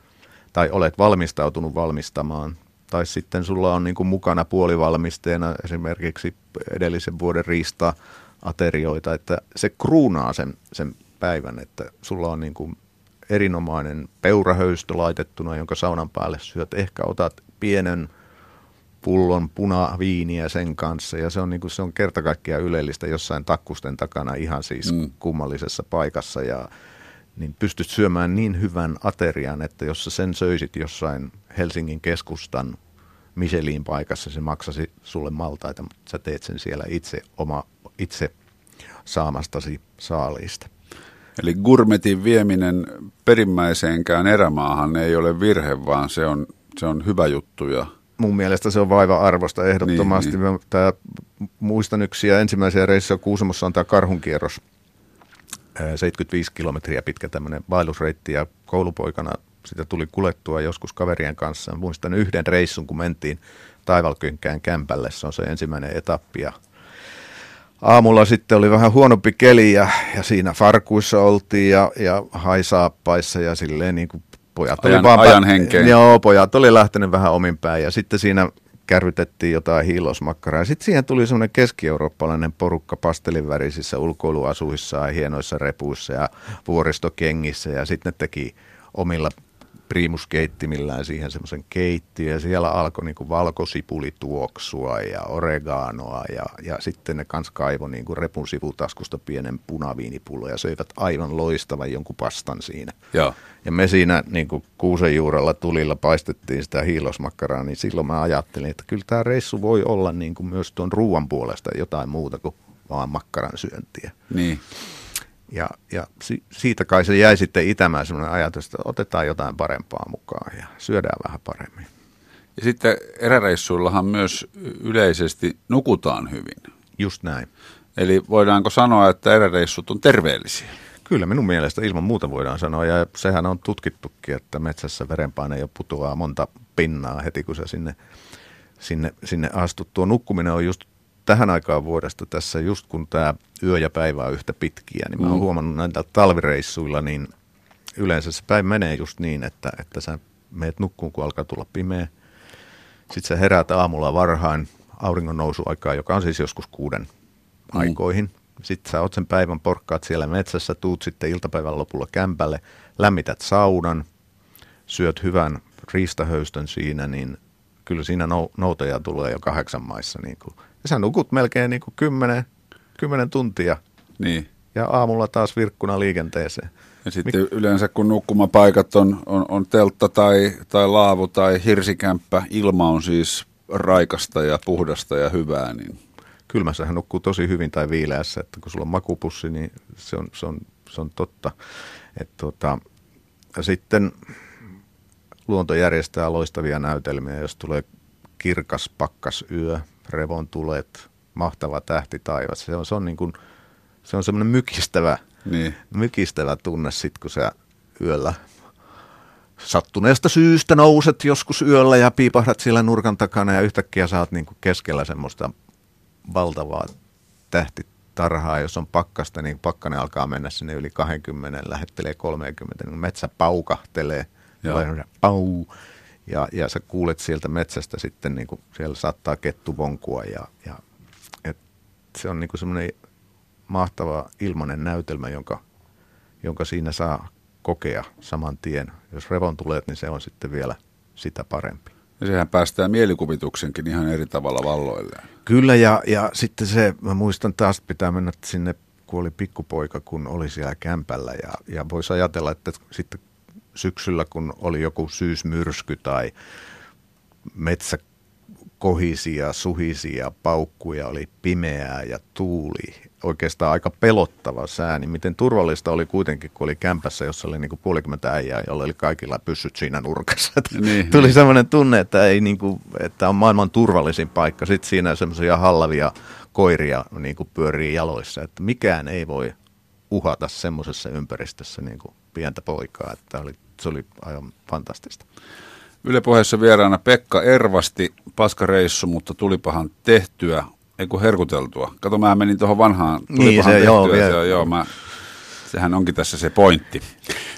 tai olet valmistautunut valmistamaan. Tai sitten sulla on niin mukana puolivalmisteena esimerkiksi edellisen vuoden riista aterioita, että se kruunaa sen, sen päivän, että sulla on niin kuin erinomainen peurahöystö laitettuna, jonka saunan päälle syöt. Ehkä otat pienen pullon punaviiniä sen kanssa ja se on, niin kuin, se on kerta kaikkiaan ylellistä jossain takkusten takana ihan siis mm. kummallisessa paikassa ja niin pystyt syömään niin hyvän aterian, että jos sä sen söisit jossain Helsingin keskustan Michelin paikassa, se maksasi sulle maltaita, mutta sä teet sen siellä itse, oma, itse saamastasi saaliista. Eli gurmetin vieminen perimmäiseenkään erämaahan ei ole virhe, vaan se on, se on hyvä juttu ja mun mielestä se on vaiva-arvosta ehdottomasti. Niin, niin. Tää, muistan yksiä ensimmäisiä reissuja Kuusamossa on tämä karhunkierros. 75 kilometriä pitkä tämmöinen vaellusreitti ja koulupoikana sitä tuli kulettua joskus kaverien kanssa. Muistan yhden reissun, kun mentiin Taivalkynkään kämpälle. Se on se ensimmäinen etappi ja aamulla sitten oli vähän huonompi keli ja, ja siinä farkuissa oltiin ja, ja haisaappaissa ja silleen niin kuin pojat ajan, oli vaan ajan henkeen. Joo, pojat oli lähtenyt vähän omin päin ja sitten siinä kärrytettiin jotain hiilosmakkaraa. Sitten siihen tuli semmoinen keski-eurooppalainen porukka pastelivärisissä ulkoiluasuissaan, hienoissa repuissa ja vuoristokengissä ja sitten ne teki omilla primuskeittimillään siihen semmoisen keittiön ja siellä alkoi niin valkosipulituoksua ja oreganoa ja, ja sitten ne kans kaivo niin kuin repun sivutaskusta pienen punaviinipullo ja söivät aivan loistavan jonkun pastan siinä. Ja, Ja me siinä niin kuin kuusen juurella tulilla paistettiin sitä hiilosmakkaraa, niin silloin mä ajattelin, että kyllä tämä reissu voi olla niin kuin myös tuon ruoan puolesta jotain muuta kuin vaan makkaran syöntiä. Niin. Ja, ja si, siitä kai se jäi sitten itämään sellainen ajatus, että otetaan jotain parempaa mukaan ja syödään vähän paremmin. Ja sitten eräreissuillahan myös yleisesti nukutaan hyvin. Just näin. Eli voidaanko sanoa, että eräreissut on terveellisiä? Kyllä minun mielestä ilman muuta voidaan sanoa, ja sehän on tutkittukin, että metsässä verenpaine jo putoaa monta pinnaa heti, kun se sinne, sinne, sinne astut. Tuo nukkuminen on just tähän aikaan vuodesta tässä, just kun tämä yö ja päivä on yhtä pitkiä, niin mä oon mm. huomannut näitä talvireissuilla, niin yleensä se päivä menee just niin, että, että sä meet nukkuun, kun alkaa tulla pimeä. Sitten sä heräät aamulla varhain auringon nousuaikaa, joka on siis joskus kuuden mm. aikoihin. Sitten sä oot sen päivän porkkaat siellä metsässä, tuut sitten iltapäivän lopulla kämpälle, lämmität saunan, syöt hyvän riistahöystön siinä, niin kyllä siinä noutoja tulee jo kahdeksan maissa. Niin kuin. Ja sä nukut melkein niin kuin kymmenen, kymmenen tuntia. Niin. ja aamulla taas virkkuna liikenteeseen. Ja sitten Mik- yleensä kun nukkumapaikat on, on, on teltta tai, tai laavu tai hirsikämppä, ilma on siis raikasta ja puhdasta ja hyvää. Niin... Kylmässähän nukkuu tosi hyvin tai viileässä, että kun sulla on makupussi, niin se on, se on, se on totta. Et tota, ja sitten luonto järjestää loistavia näytelmiä, jos tulee kirkas pakkas yö, revontulet, mahtava tähti taivas. Se on, se on, niin kuin, se on semmoinen mykistävä, niin. mykistävä tunne sitten, kun sä yöllä sattuneesta syystä nouset joskus yöllä ja piipahdat siellä nurkan takana ja yhtäkkiä sä oot niin kuin keskellä semmoista valtavaa tähtitarhaa, jos on pakkasta, niin pakkanen alkaa mennä sinne yli 20, lähettelee 30, niin metsä paukahtelee, pau, ja, ja sä kuulet sieltä metsästä sitten, niin kuin siellä saattaa kettu vonkua ja, ja et se on niin kuin semmoinen mahtava ilmainen näytelmä, jonka, jonka siinä saa kokea saman tien. Jos revon tulee, niin se on sitten vielä sitä parempi. Ja sehän päästää mielikuvituksenkin ihan eri tavalla valloilleen. Kyllä, ja, ja sitten se, mä muistan taas, pitää mennä sinne, kun oli pikkupoika, kun oli siellä kämpällä, ja, ja voisi ajatella, että sitten syksyllä, kun oli joku syysmyrsky tai metsä kohisi ja suhisi ja paukkuja, oli pimeää ja tuuli, oikeastaan aika pelottava sää, niin miten turvallista oli kuitenkin, kun oli kämpässä, jossa oli niin kuin puolikymmentä äijää, jolla oli kaikilla pyssyt siinä nurkassa. Niin, Tuli niin. sellainen tunne, että, ei niin kuin, että on maailman turvallisin paikka. Sitten siinä semmoisia hallavia koiria niin kuin pyörii jaloissa, että mikään ei voi uhata semmoisessa ympäristössä niin kuin pientä poikaa, että oli, se oli aivan fantastista. Yle puheessa vieraana Pekka Ervasti, paskareissu, mutta tulipahan tehtyä ei kun herkuteltua. Kato, mä menin tuohon vanhaan. Niin se, joo, se, joo, mä, sehän onkin tässä se pointti.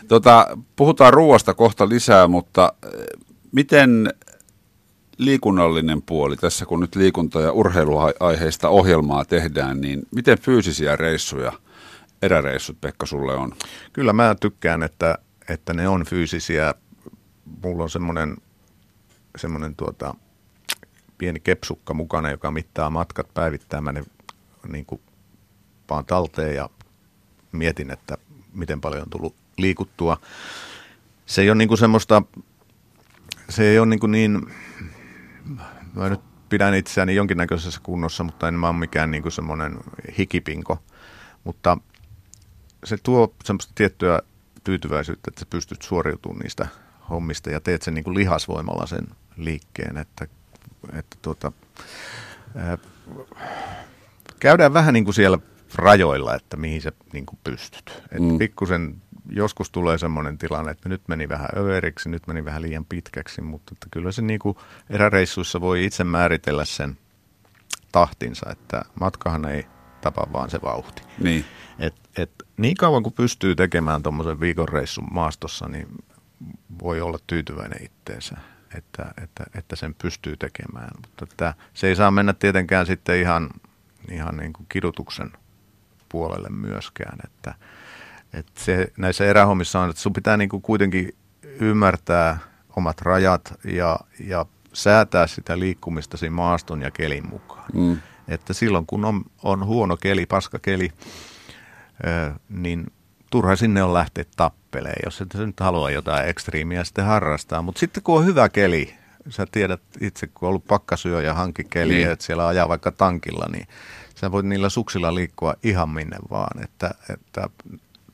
Tota, puhutaan ruoasta kohta lisää, mutta eh, miten liikunnallinen puoli tässä, kun nyt liikunta- ja urheiluaiheista ohjelmaa tehdään, niin miten fyysisiä reissuja, eräreissut Pekka sulle on? Kyllä mä tykkään, että, että ne on fyysisiä. Mulla on semmoinen semmoinen tuota, pieni kepsukka mukana, joka mittaa matkat päivittää. Mä ne niin kuin vaan talteen ja mietin, että miten paljon on tullut liikuttua. Se ei ole niin kuin semmoista, se ei ole niin, kuin niin mä nyt pidän itseäni jonkinnäköisessä kunnossa, mutta en mä ole mikään niin kuin semmoinen hikipinko. Mutta se tuo semmoista tiettyä tyytyväisyyttä, että sä pystyt suoriutumaan niistä hommista ja teet sen niin kuin lihasvoimalla sen liikkeen, että että tuota, ää, käydään vähän niin kuin siellä rajoilla, että mihin sä niin kuin pystyt. Et mm. Pikkusen joskus tulee semmoinen tilanne, että nyt meni vähän överiksi, nyt meni vähän liian pitkäksi, mutta että kyllä se niin kuin eräreissuissa voi itse määritellä sen tahtinsa, että matkahan ei tapa vaan se vauhti. Niin. Et, et, niin kauan kuin pystyy tekemään tuommoisen viikonreissun maastossa, niin voi olla tyytyväinen itteensä että, että, että sen pystyy tekemään. Mutta että se ei saa mennä tietenkään sitten ihan, ihan niin kuin kidutuksen puolelle myöskään. Että, että se, näissä erähommissa on, että sun pitää niin kuin kuitenkin ymmärtää omat rajat ja, ja säätää sitä liikkumista siinä maaston ja kelin mukaan. Mm. Että silloin kun on, on huono keli, paska keli, niin turha sinne on lähteä tappeleen, jos et nyt halua jotain ekstriimiä sitten harrastaa. Mutta sitten kun on hyvä keli, sä tiedät itse, kun on ollut pakkasyö ja hankikeli, niin. että siellä ajaa vaikka tankilla, niin sä voit niillä suksilla liikkua ihan minne vaan. Että, että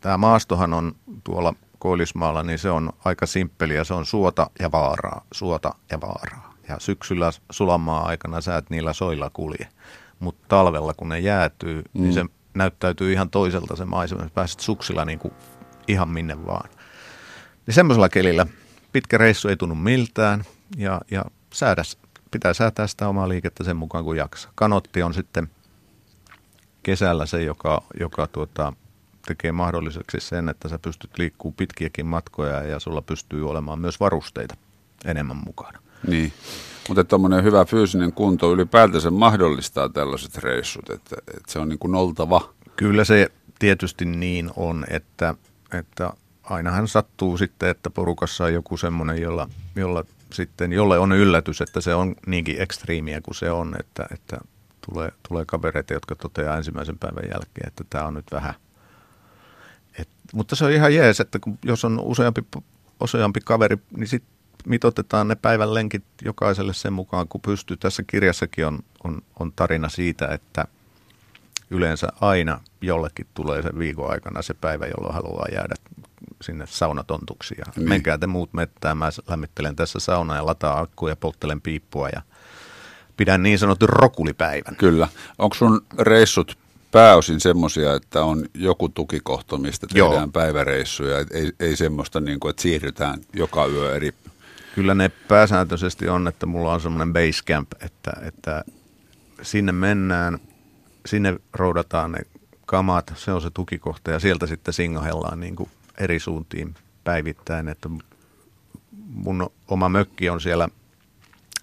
tämä maastohan on tuolla Koillismaalla, niin se on aika simppeliä. Se on suota ja vaaraa, suota ja vaaraa. Ja syksyllä sulamaa aikana sä et niillä soilla kulje. Mutta talvella, kun ne jäätyy, niin mm. niin se näyttäytyy ihan toiselta se maisema. Pääset suksilla niin kuin ihan minne vaan. Niin semmoisella kelillä pitkä reissu ei tunnu miltään ja, ja säädä, pitää säätää sitä omaa liikettä sen mukaan kuin jaksaa. Kanotti on sitten kesällä se, joka, joka tuota, tekee mahdolliseksi sen, että sä pystyt liikkuu pitkiäkin matkoja ja sulla pystyy olemaan myös varusteita enemmän mukana. Niin. Mutta tuommoinen hyvä fyysinen kunto ylipäätänsä mahdollistaa tällaiset reissut, että, että se on niin kuin oltava. Kyllä se tietysti niin on, että, että ainahan sattuu sitten, että porukassa on joku semmoinen, jolla, jolla sitten, jolle on yllätys, että se on niinkin ekstriimiä kuin se on, että, että tulee, tulee kavereita, jotka toteaa ensimmäisen päivän jälkeen, että tämä on nyt vähän, Et, mutta se on ihan jees, että kun, jos on useampi, useampi kaveri, niin sitten mitotetaan ne päivän lenkit jokaiselle sen mukaan, kun pystyy. Tässä kirjassakin on, on, on tarina siitä, että yleensä aina jollekin tulee sen viikon aikana se päivä, jolloin haluaa jäädä sinne saunatontuksi. Ja niin. Menkää te muut mettään, mä lämmittelen tässä saunaa ja lataa akkuja, polttelen piippua ja pidän niin sanotun rokulipäivän. Kyllä. Onko sun reissut pääosin semmoisia, että on joku tukikohto, mistä tehdään Joo. päiväreissuja, ei, ei semmoista, niin kuin, että siirrytään joka yö eri... Kyllä ne pääsääntöisesti on, että mulla on semmoinen base camp, että, että sinne mennään, sinne roudataan ne kamat, se on se tukikohta ja sieltä sitten singahellaan niin kuin eri suuntiin päivittäin, että mun oma mökki on siellä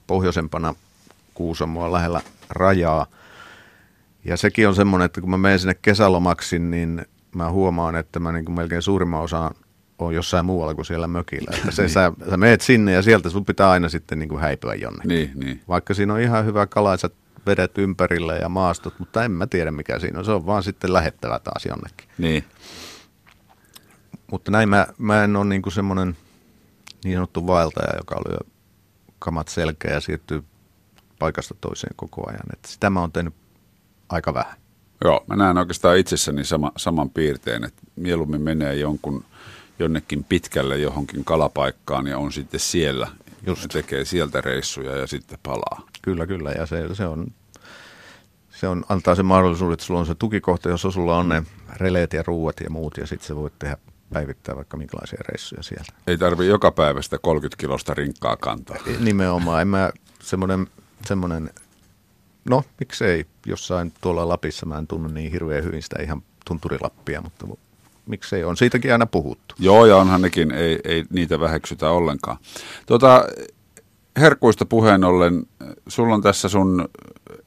pohjoisempana Kuusamoa lähellä rajaa. Ja sekin on semmoinen, että kun mä menen sinne kesälomaksi, niin mä huomaan, että mä niin kuin melkein suurimman osan on jossain muualla kuin siellä mökillä. Että se, niin. sä, sä meet sinne ja sieltä sun pitää aina sitten niin kuin häipyä jonnekin. Niin, niin. Vaikka siinä on ihan hyvä kalaisat vedet ympärillä ja maastot, mutta en mä tiedä mikä siinä on. Se on vaan sitten lähettävä taas jonnekin. Niin. Mutta näin mä, mä en ole niin kuin semmoinen niin sanottu vaeltaja, joka lyö kamat selkeä ja siirtyy paikasta toiseen koko ajan. Että sitä mä oon tehnyt aika vähän. Joo, mä näen oikeastaan itsessäni sama, saman piirteen, että mieluummin menee jonkun jonnekin pitkälle johonkin kalapaikkaan ja on sitten siellä. Just. Ja tekee sieltä reissuja ja sitten palaa. Kyllä, kyllä. Ja se, se on se on, antaa sen mahdollisuuden, että sulla on se tukikohta, jos sulla on ne releet ja ruuat ja muut, ja sitten sä voit tehdä päivittää vaikka minkälaisia reissuja siellä. Ei tarvi joka päivä sitä 30 kilosta rinkkaa kantaa. Nimenomaan. En mä semmoinen, semmoinen, no miksei jossain tuolla Lapissa, mä en tunne niin hirveän hyvin sitä ihan tunturilappia, mutta miksei on siitäkin aina puhuttu. Joo, ja onhan nekin, ei, ei niitä väheksytä ollenkaan. Tota, herkuista puheen ollen, sulla on tässä sun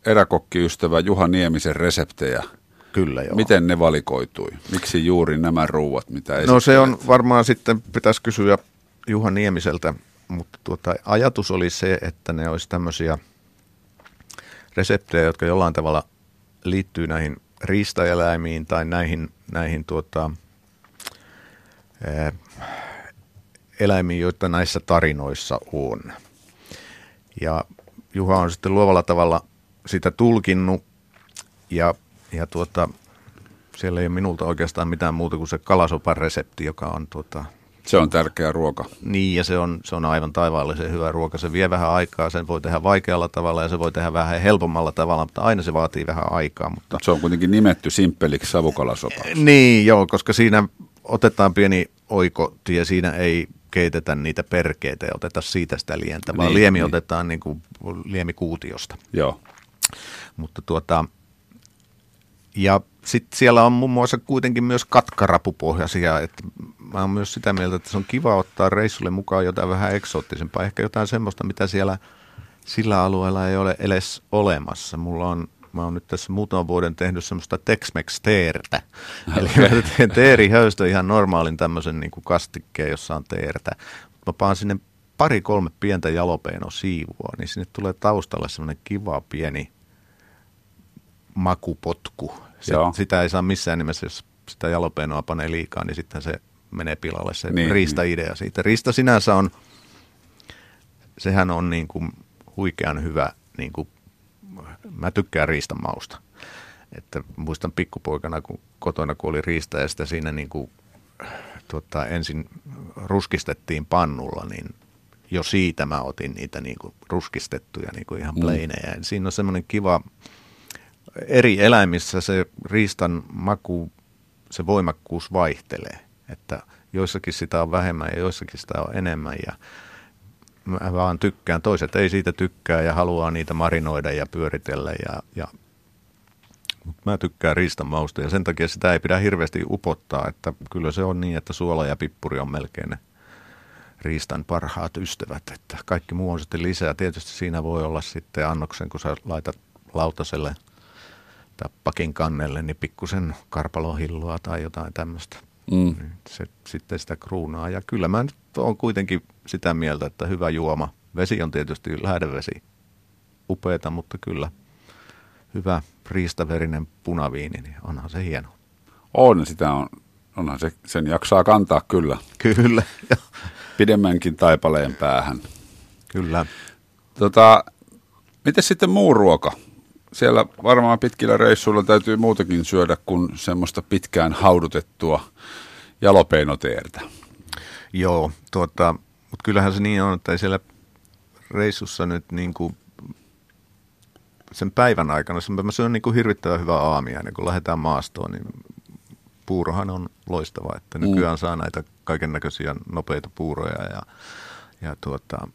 eräkokkiystävä Juha Niemisen reseptejä – Kyllä joo. Miten ne valikoitui? Miksi juuri nämä ruuat, mitä esittelet? No se on varmaan sitten, pitäisi kysyä Juha Niemiseltä, mutta tuota, ajatus oli se, että ne olisi tämmöisiä reseptejä, jotka jollain tavalla liittyy näihin riistaeläimiin tai näihin, näihin tuota, eläimiin, joita näissä tarinoissa on. Ja Juha on sitten luovalla tavalla sitä tulkinnut ja ja tuota, siellä ei ole minulta oikeastaan mitään muuta kuin se kalasopan resepti, joka on tuota, se on tärkeä ruoka. Niin, ja se on, se on aivan taivaallisen hyvä ruoka. Se vie vähän aikaa, sen voi tehdä vaikealla tavalla ja se voi tehdä vähän helpommalla tavalla, mutta aina se vaatii vähän aikaa. Mutta... Se on kuitenkin nimetty simppeliksi savukalasopaksi. Niin, joo, koska siinä otetaan pieni oikotie, siinä ei keitetä niitä perkeitä ja oteta siitä sitä lientä, vaan niin, liemi niin. otetaan niin kuin liemikuutiosta. Joo. Mutta tuota, ja sitten siellä on muun muassa kuitenkin myös katkarapupohjaisia, että mä oon myös sitä mieltä, että se on kiva ottaa reissulle mukaan jotain vähän eksoottisempaa, ehkä jotain semmoista, mitä siellä sillä alueella ei ole edes olemassa. Mulla on, mä oon nyt tässä muutaman vuoden tehnyt semmoista Tex-Mex teertä. Eli mä teen teerihöystö ihan normaalin tämmöisen niin kuin kastikkeen, jossa on teertä. Mä paan sinne pari-kolme pientä jalopeino siivua, niin sinne tulee taustalle semmoinen kiva pieni makupotku. Se, sitä ei saa missään nimessä, jos sitä jalopeenoa panee liikaa, niin sitten se menee pilalle se niin, riista-idea niin. siitä. Riista sinänsä on, sehän on niin kuin huikean hyvä, niin kuin, mä tykkään riistan mausta. Että muistan pikkupoikana, kun kotona kun oli riista ja sitä siinä niin kuin, tuota, ensin ruskistettiin pannulla, niin jo siitä mä otin niitä niin kuin ruskistettuja niin kuin ihan pleinejä. Mm. Siinä on semmoinen kiva eri eläimissä se riistan maku, se voimakkuus vaihtelee. Että joissakin sitä on vähemmän ja joissakin sitä on enemmän ja mä vaan tykkään. Toiset ei siitä tykkää ja haluaa niitä marinoida ja pyöritellä ja, ja mä tykkään riistan mausta ja sen takia sitä ei pidä hirveästi upottaa, että kyllä se on niin, että suola ja pippuri on melkein ne riistan parhaat ystävät, että kaikki muu on sitten lisää. Tietysti siinä voi olla sitten annoksen, kun sä laitat lautaselle – pakin kannelle, niin pikkusen karpalohillua tai jotain tämmöistä. Mm. Niin se sitten sitä kruunaa. Ja kyllä mä nyt olen kuitenkin sitä mieltä, että hyvä juoma. Vesi on tietysti lähdevesi upeeta, mutta kyllä hyvä riistaverinen punaviini, niin onhan se hieno. On, sitä on, onhan se, sen jaksaa kantaa kyllä Kyllä, pidemmänkin taipaleen päähän. kyllä. Tota, miten sitten muu ruoka? Siellä varmaan pitkillä reissuilla täytyy muutakin syödä kuin semmoista pitkään haudutettua jalopeinoteertä. Joo, tuota, mutta kyllähän se niin on, että ei siellä reissussa nyt niin kuin sen päivän aikana, sen mä syön niin kuin hirvittävän hyvää aamia, niin kun lähdetään maastoon, niin puurohan on loistava, että nykyään saa näitä kaiken näköisiä nopeita puuroja ja, ja tuota,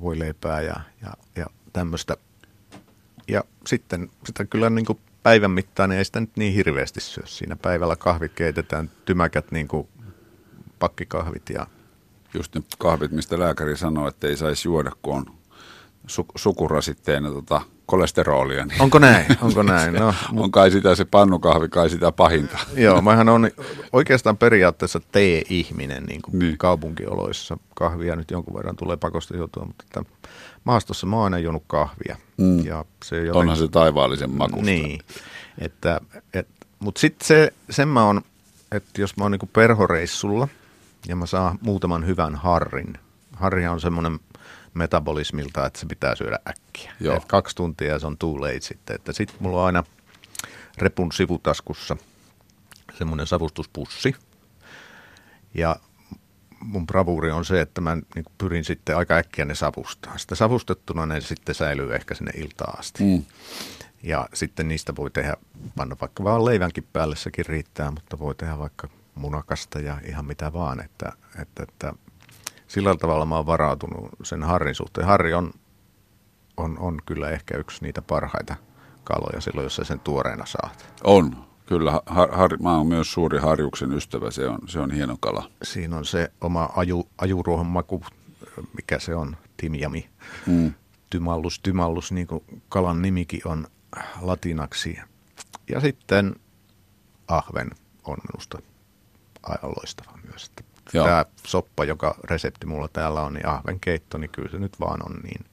voi leipää ja, ja, ja tämmöistä. Ja sitten sitä kyllä niin kuin päivän mittaan niin ei sitä nyt niin hirveästi syö. Siinä päivällä kahvit keitetään, tymäkät niin kuin pakkikahvit ja Just ne kahvit, mistä lääkäri sanoo, että ei saisi juoda, kun on su- sukurasitteena tota kolesterolia. Niin Onko näin? Onko näin? No, on kai sitä se pannukahvi, kai sitä pahinta. Joo, mähän on oikeastaan periaatteessa tee-ihminen niin kuin Niin. niin. kaupunkioloissa. Kahvia nyt jonkun verran tulee pakosta joutua, mutta että maastossa mä oon aina juonut kahvia. Mm. Ja se jotenkin, Onhan se taivaallisen makusta. Niin, että, et, mutta sitten se, sen mä on, että jos mä oon niinku perhoreissulla ja mä saan muutaman hyvän harrin. Harrihan on semmoinen metabolismilta, että se pitää syödä äkkiä. Joo. Et kaksi tuntia ja se on too late sitten. Että sitten mulla on aina repun sivutaskussa semmoinen savustuspussi. Ja mun bravuuri on se, että mä niin pyrin sitten aika äkkiä ne savustaa. Sitä savustettuna ne sitten säilyy ehkä sinne iltaan asti. Mm. Ja sitten niistä voi tehdä, panna vaikka vaan leivänkin päälle, sekin riittää, mutta voi tehdä vaikka munakasta ja ihan mitä vaan. Että, että, että sillä tavalla mä oon varautunut sen harrin suhteen. Harri on, on, on kyllä ehkä yksi niitä parhaita kaloja silloin, jos sä sen tuoreena saat. On, kyllä. Har, har, mä oon myös suuri harjuksen ystävä, se on, se on hieno kala. Siinä on se oma aju, ajuruohon maku, mikä se on, timjami. Mm. Tymallus, tymallus, niin kuin kalan nimikin on latinaksi. Ja sitten ahven on minusta aivan loistava myös. Joo. Tämä soppa, joka resepti mulla täällä on, niin ahven keitto, niin kyllä se nyt vaan on niin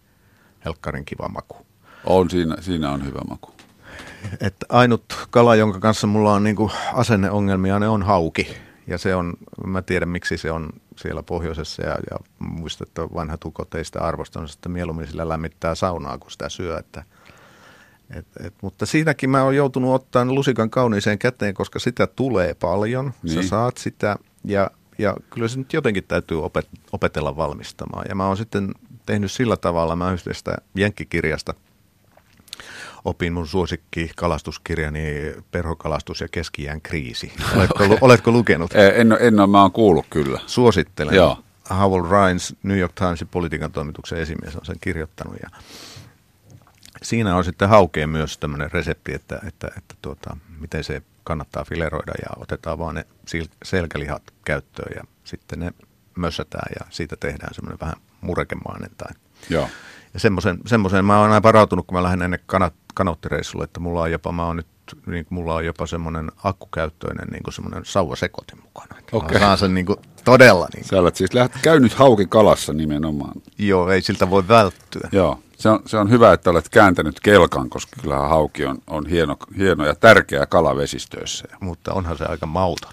helkkarin kiva maku. On, siinä, siinä on hyvä maku. Että ainut kala, jonka kanssa mulla on niinku asenneongelmia, ne on hauki. Ja se on, mä tiedän miksi se on siellä pohjoisessa ja, ja muistan, että vanhat ukot ei sitä arvostanut, että mieluummin sillä lämmittää saunaa, kun sitä syö. Että, et, et, mutta siinäkin mä oon joutunut ottaa lusikan kauniiseen käteen, koska sitä tulee paljon. Niin. Sä saat sitä ja, ja kyllä se nyt jotenkin täytyy opet, opetella valmistamaan. Ja mä oon sitten tehnyt sillä tavalla, mä yhdestä jenkkikirjasta opin mun suosikki kalastuskirjani Perhokalastus ja keskiään kriisi. Oletko, lu, oletko lukenut? En, en ole, mä oon kuullut kyllä. Suosittelen. Joo. Howell Rhines, New York Timesin politiikan toimituksen esimies on sen kirjoittanut. Ja siinä on sitten haukeen myös tämmöinen resepti, että, että, että tuota, miten se kannattaa fileroida ja otetaan vaan ne sil- selkälihat käyttöön ja sitten ne mössätään ja siitä tehdään semmoinen vähän murekemainen tai Joo. ja semmoisen, semmoisen mä oon aina varautunut, kun mä lähden ennen kanat, kanoottireissulle, että mulla on jopa, mä oon nyt, niin kuin mulla on jopa semmoinen akkukäyttöinen niin kuin semmoinen sauvasekotin mukana. Että Okei. Mä saan sen niin kuin todella, niin Sä olet siis läht, käynyt hauki kalassa nimenomaan. joo, ei siltä voi välttyä. Joo, se on, se on hyvä, että olet kääntänyt kelkan, koska kyllähän hauki on, on hieno, hieno ja tärkeä kala vesistöissä. Mutta onhan se aika mauton.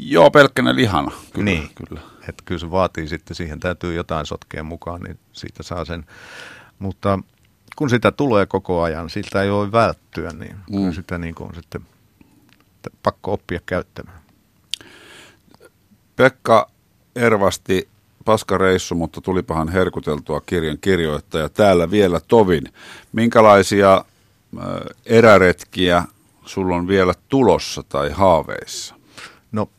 Joo, pelkkänä lihana. Kyllä, Niin. kyllä. Että kyllä se vaatii sitten, siihen täytyy jotain sotkea mukaan, niin siitä saa sen. Mutta kun sitä tulee koko ajan, siltä ei voi välttyä, niin mm. kyllä sitä niin kuin on sitten pakko oppia käyttämään. Pekka Ervasti, paskareissu, mutta tulipahan herkuteltua kirjan kirjoittaja. Täällä vielä tovin. Minkälaisia eräretkiä sulla on vielä tulossa tai haaveissa? No,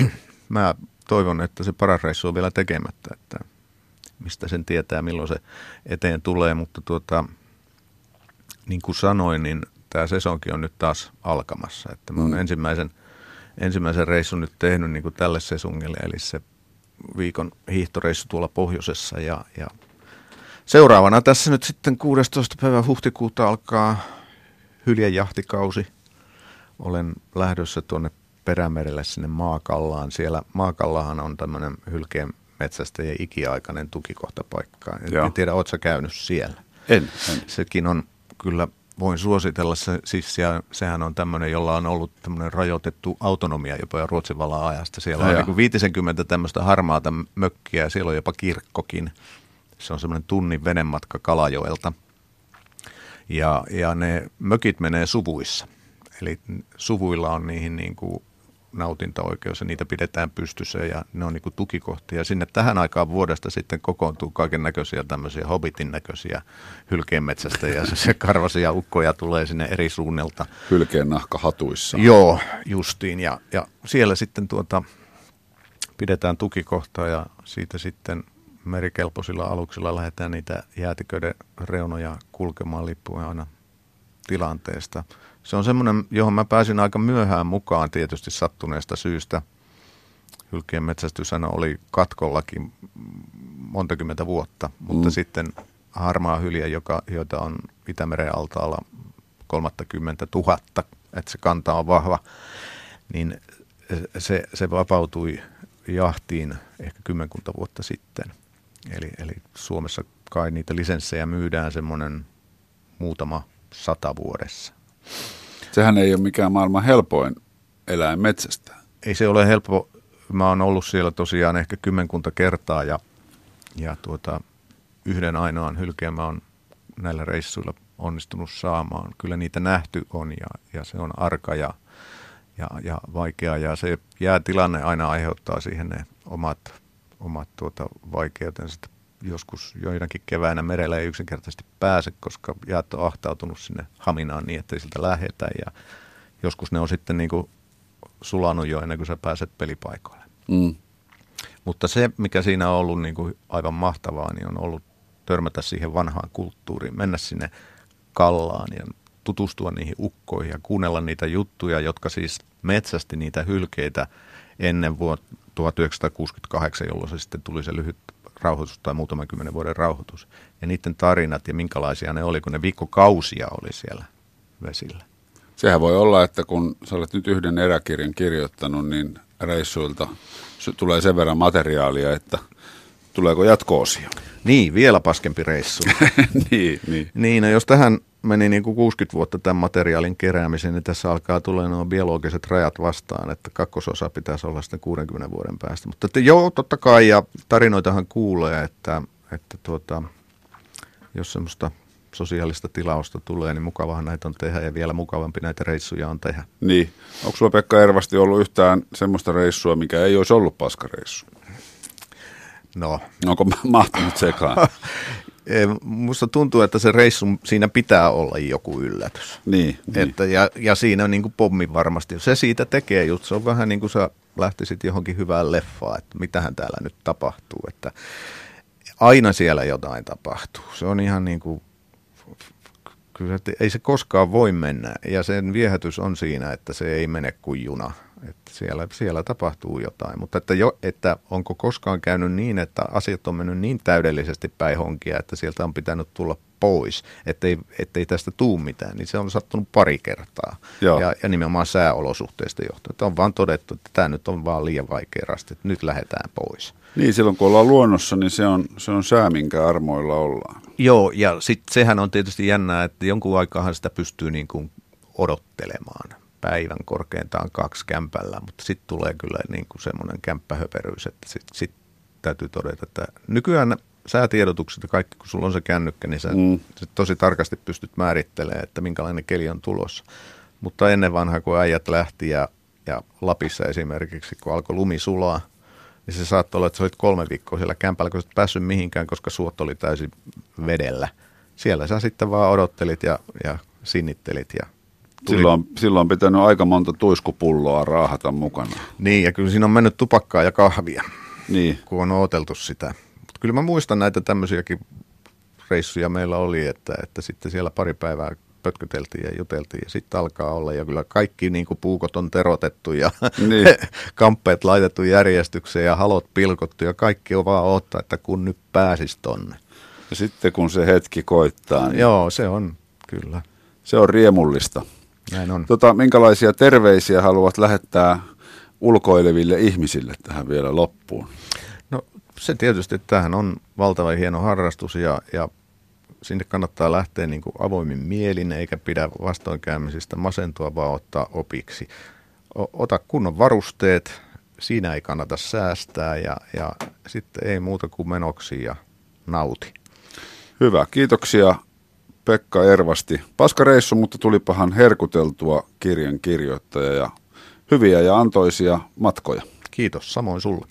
mä toivon, että se paras reissu on vielä tekemättä, että mistä sen tietää, milloin se eteen tulee, mutta tuota, niin kuin sanoin, niin tämä sesonki on nyt taas alkamassa, että mä oon Mm. ensimmäisen, ensimmäisen reissun nyt tehnyt niin kuin tälle sesongille, eli se viikon hiihtoreissu tuolla pohjoisessa ja, ja seuraavana tässä nyt sitten 16. päivä huhtikuuta alkaa hyljejahtikausi. Olen lähdössä tuonne Perämerelle sinne Maakallaan. Siellä Maakallahan on tämmöinen hylkeen metsästäjien ikiaikainen tukikohtapaikka. En- Joo. En tiedä, ootko sä käynyt siellä? En, en. Sekin on kyllä voin suositella, se, siis se, sehän on tämmöinen, jolla on ollut tämmöinen rajoitettu autonomia jopa jo Ruotsin vallan ajasta. Siellä on niin 50 tämmöistä harmaata mökkiä ja siellä on jopa kirkkokin. Se on semmoinen tunnin venematka Kalajoelta. Ja, ja ne mökit menee suvuissa. Eli suvuilla on niihin niin kuin nautintaoikeus ja niitä pidetään pystyssä ja ne on niin kuin tukikohtia. Sinne tähän aikaan vuodesta sitten kokoontuu kaiken näköisiä tämmöisiä hobbitin näköisiä hylkeenmetsästä ja se karvasia ukkoja tulee sinne eri suunnelta. Hylkeen nahka hatuissa. Joo, justiin. Ja, ja siellä sitten tuota, pidetään tukikohtaa ja siitä sitten merikelpoisilla aluksilla lähdetään niitä jäätiköiden reunoja kulkemaan lippuen aina tilanteesta – se on semmoinen, johon mä pääsin aika myöhään mukaan tietysti sattuneesta syystä. Hylkeen metsästyshän oli katkollakin montakymmentä vuotta, mutta mm. sitten harmaa hyljä, joka, joita on Itämeren altaalla 30 000, että se kanta on vahva, niin se, se vapautui jahtiin ehkä kymmenkunta vuotta sitten. Eli, eli Suomessa kai niitä lisenssejä myydään semmoinen muutama sata vuodessa. Sehän ei ole mikään maailman helpoin eläin metsästä. Ei se ole helppo. Mä oon ollut siellä tosiaan ehkä kymmenkunta kertaa ja, ja tuota, yhden ainoan hylkeen mä oon näillä reissuilla onnistunut saamaan. Kyllä niitä nähty on ja, ja se on arka ja, ja, ja vaikea ja se jäätilanne aina aiheuttaa siihen ne omat, omat tuota, vaikeutensa joskus joinakin keväänä merellä ei yksinkertaisesti pääse, koska jäät on ahtautunut sinne haminaan niin, että ei siltä lähetä. Ja joskus ne on sitten niin kuin sulanut jo ennen kuin sä pääset pelipaikoille. Mm. Mutta se, mikä siinä on ollut niin kuin aivan mahtavaa, niin on ollut törmätä siihen vanhaan kulttuuriin, mennä sinne kallaan ja tutustua niihin ukkoihin ja kuunnella niitä juttuja, jotka siis metsästi niitä hylkeitä ennen vuotta 1968, jolloin se sitten tuli se lyhyt rauhoitus tai muutaman kymmenen vuoden rauhoitus. Ja niiden tarinat ja minkälaisia ne oli, kun ne viikkokausia oli siellä vesillä. Sehän voi olla, että kun sä olet nyt yhden eräkirjan kirjoittanut, niin reissuilta tulee sen verran materiaalia, että tuleeko jatko-osio? Niin, vielä paskempi reissu. niin, niin. niin no jos tähän meni niin kuin 60 vuotta tämän materiaalin keräämiseen, niin tässä alkaa tulla nuo biologiset rajat vastaan, että kakkososa pitäisi olla sitten 60 vuoden päästä. Mutta että joo, totta kai, ja tarinoitahan kuulee, että, että tuota, jos semmoista sosiaalista tilausta tulee, niin mukavahan näitä on tehdä ja vielä mukavampi näitä reissuja on tehdä. Niin. Onko sulla Pekka Ervasti ollut yhtään semmoista reissua, mikä ei olisi ollut paskareissu? No. Onko mahtunut sekaan? Musta tuntuu, että se reissu, siinä pitää olla joku yllätys. Niin, niin. että, niin. Ja, ja siinä on niin kuin pommi varmasti. Se siitä tekee juttu. Se on vähän niin kuin sä lähtisit johonkin hyvään leffaan, että mitähän täällä nyt tapahtuu. Että aina siellä jotain tapahtuu. Se on ihan niin kuin, kyllä ei se koskaan voi mennä. Ja sen viehätys on siinä, että se ei mene kuin juna että siellä, siellä tapahtuu jotain. Mutta että, jo, että onko koskaan käynyt niin, että asiat on mennyt niin täydellisesti päin honkia, että sieltä on pitänyt tulla pois, ettei, ettei tästä tuu mitään, niin se on sattunut pari kertaa. Joo. Ja, ja nimenomaan sääolosuhteista johtuen. Että on vaan todettu, että tämä nyt on vaan liian vaikea rasti, että nyt lähdetään pois. Niin, silloin kun ollaan luonnossa, niin se on, se on sää, minkä armoilla ollaan. Joo, ja sitten sehän on tietysti jännää, että jonkun aikaahan sitä pystyy niin kuin odottelemaan päivän korkeintaan kaksi kämpällä, mutta sitten tulee kyllä niin kuin semmoinen kämppähöperyys, että sitten sit täytyy todeta, että nykyään säätiedotukset ja kaikki, kun sulla on se kännykkä, niin sä mm. tosi tarkasti pystyt määrittelemään, että minkälainen keli on tulossa. Mutta ennen vanhaa, kun äijät lähti ja, ja Lapissa esimerkiksi, kun alkoi lumi sulaa, niin se saattoi olla, että sä olit kolme viikkoa siellä kämpällä, kun sä et päässyt mihinkään, koska suot oli täysin vedellä. Siellä sä sitten vaan odottelit ja, ja sinnittelit ja Tuli... Silloin, silloin on pitänyt aika monta tuiskupulloa raahata mukana. Niin, ja kyllä siinä on mennyt tupakkaa ja kahvia, niin. kun on odoteltu sitä. Mutta kyllä mä muistan näitä tämmöisiäkin reissuja meillä oli, että, että sitten siellä pari päivää pötköteltiin ja juteltiin ja sitten alkaa olla ja kyllä kaikki niin kuin puukot on terotettu ja niin. kamppeet laitettu järjestykseen ja halot pilkottu ja kaikki on vaan ottaa, että kun nyt pääsis tonne. Ja sitten kun se hetki koittaa. Niin Joo, se on kyllä. Se on riemullista. Näin on. Tota, minkälaisia terveisiä haluat lähettää ulkoileville ihmisille tähän vielä loppuun? No se tietysti, että tämähän on valtava hieno harrastus ja, ja sinne kannattaa lähteä niin kuin avoimin mielin, eikä pidä vastoinkäymisistä masentua, vaan ottaa opiksi. Ota kunnon varusteet, siinä ei kannata säästää ja, ja sitten ei muuta kuin menoksi ja nauti. Hyvä, kiitoksia Pekka Ervasti. Paska reissu, mutta tulipahan herkuteltua kirjan kirjoittaja ja hyviä ja antoisia matkoja. Kiitos, samoin sulle.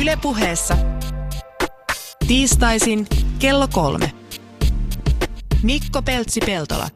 Ylepuheessa tiistaisin kello kolme. Mikko Peltsi-Peltola.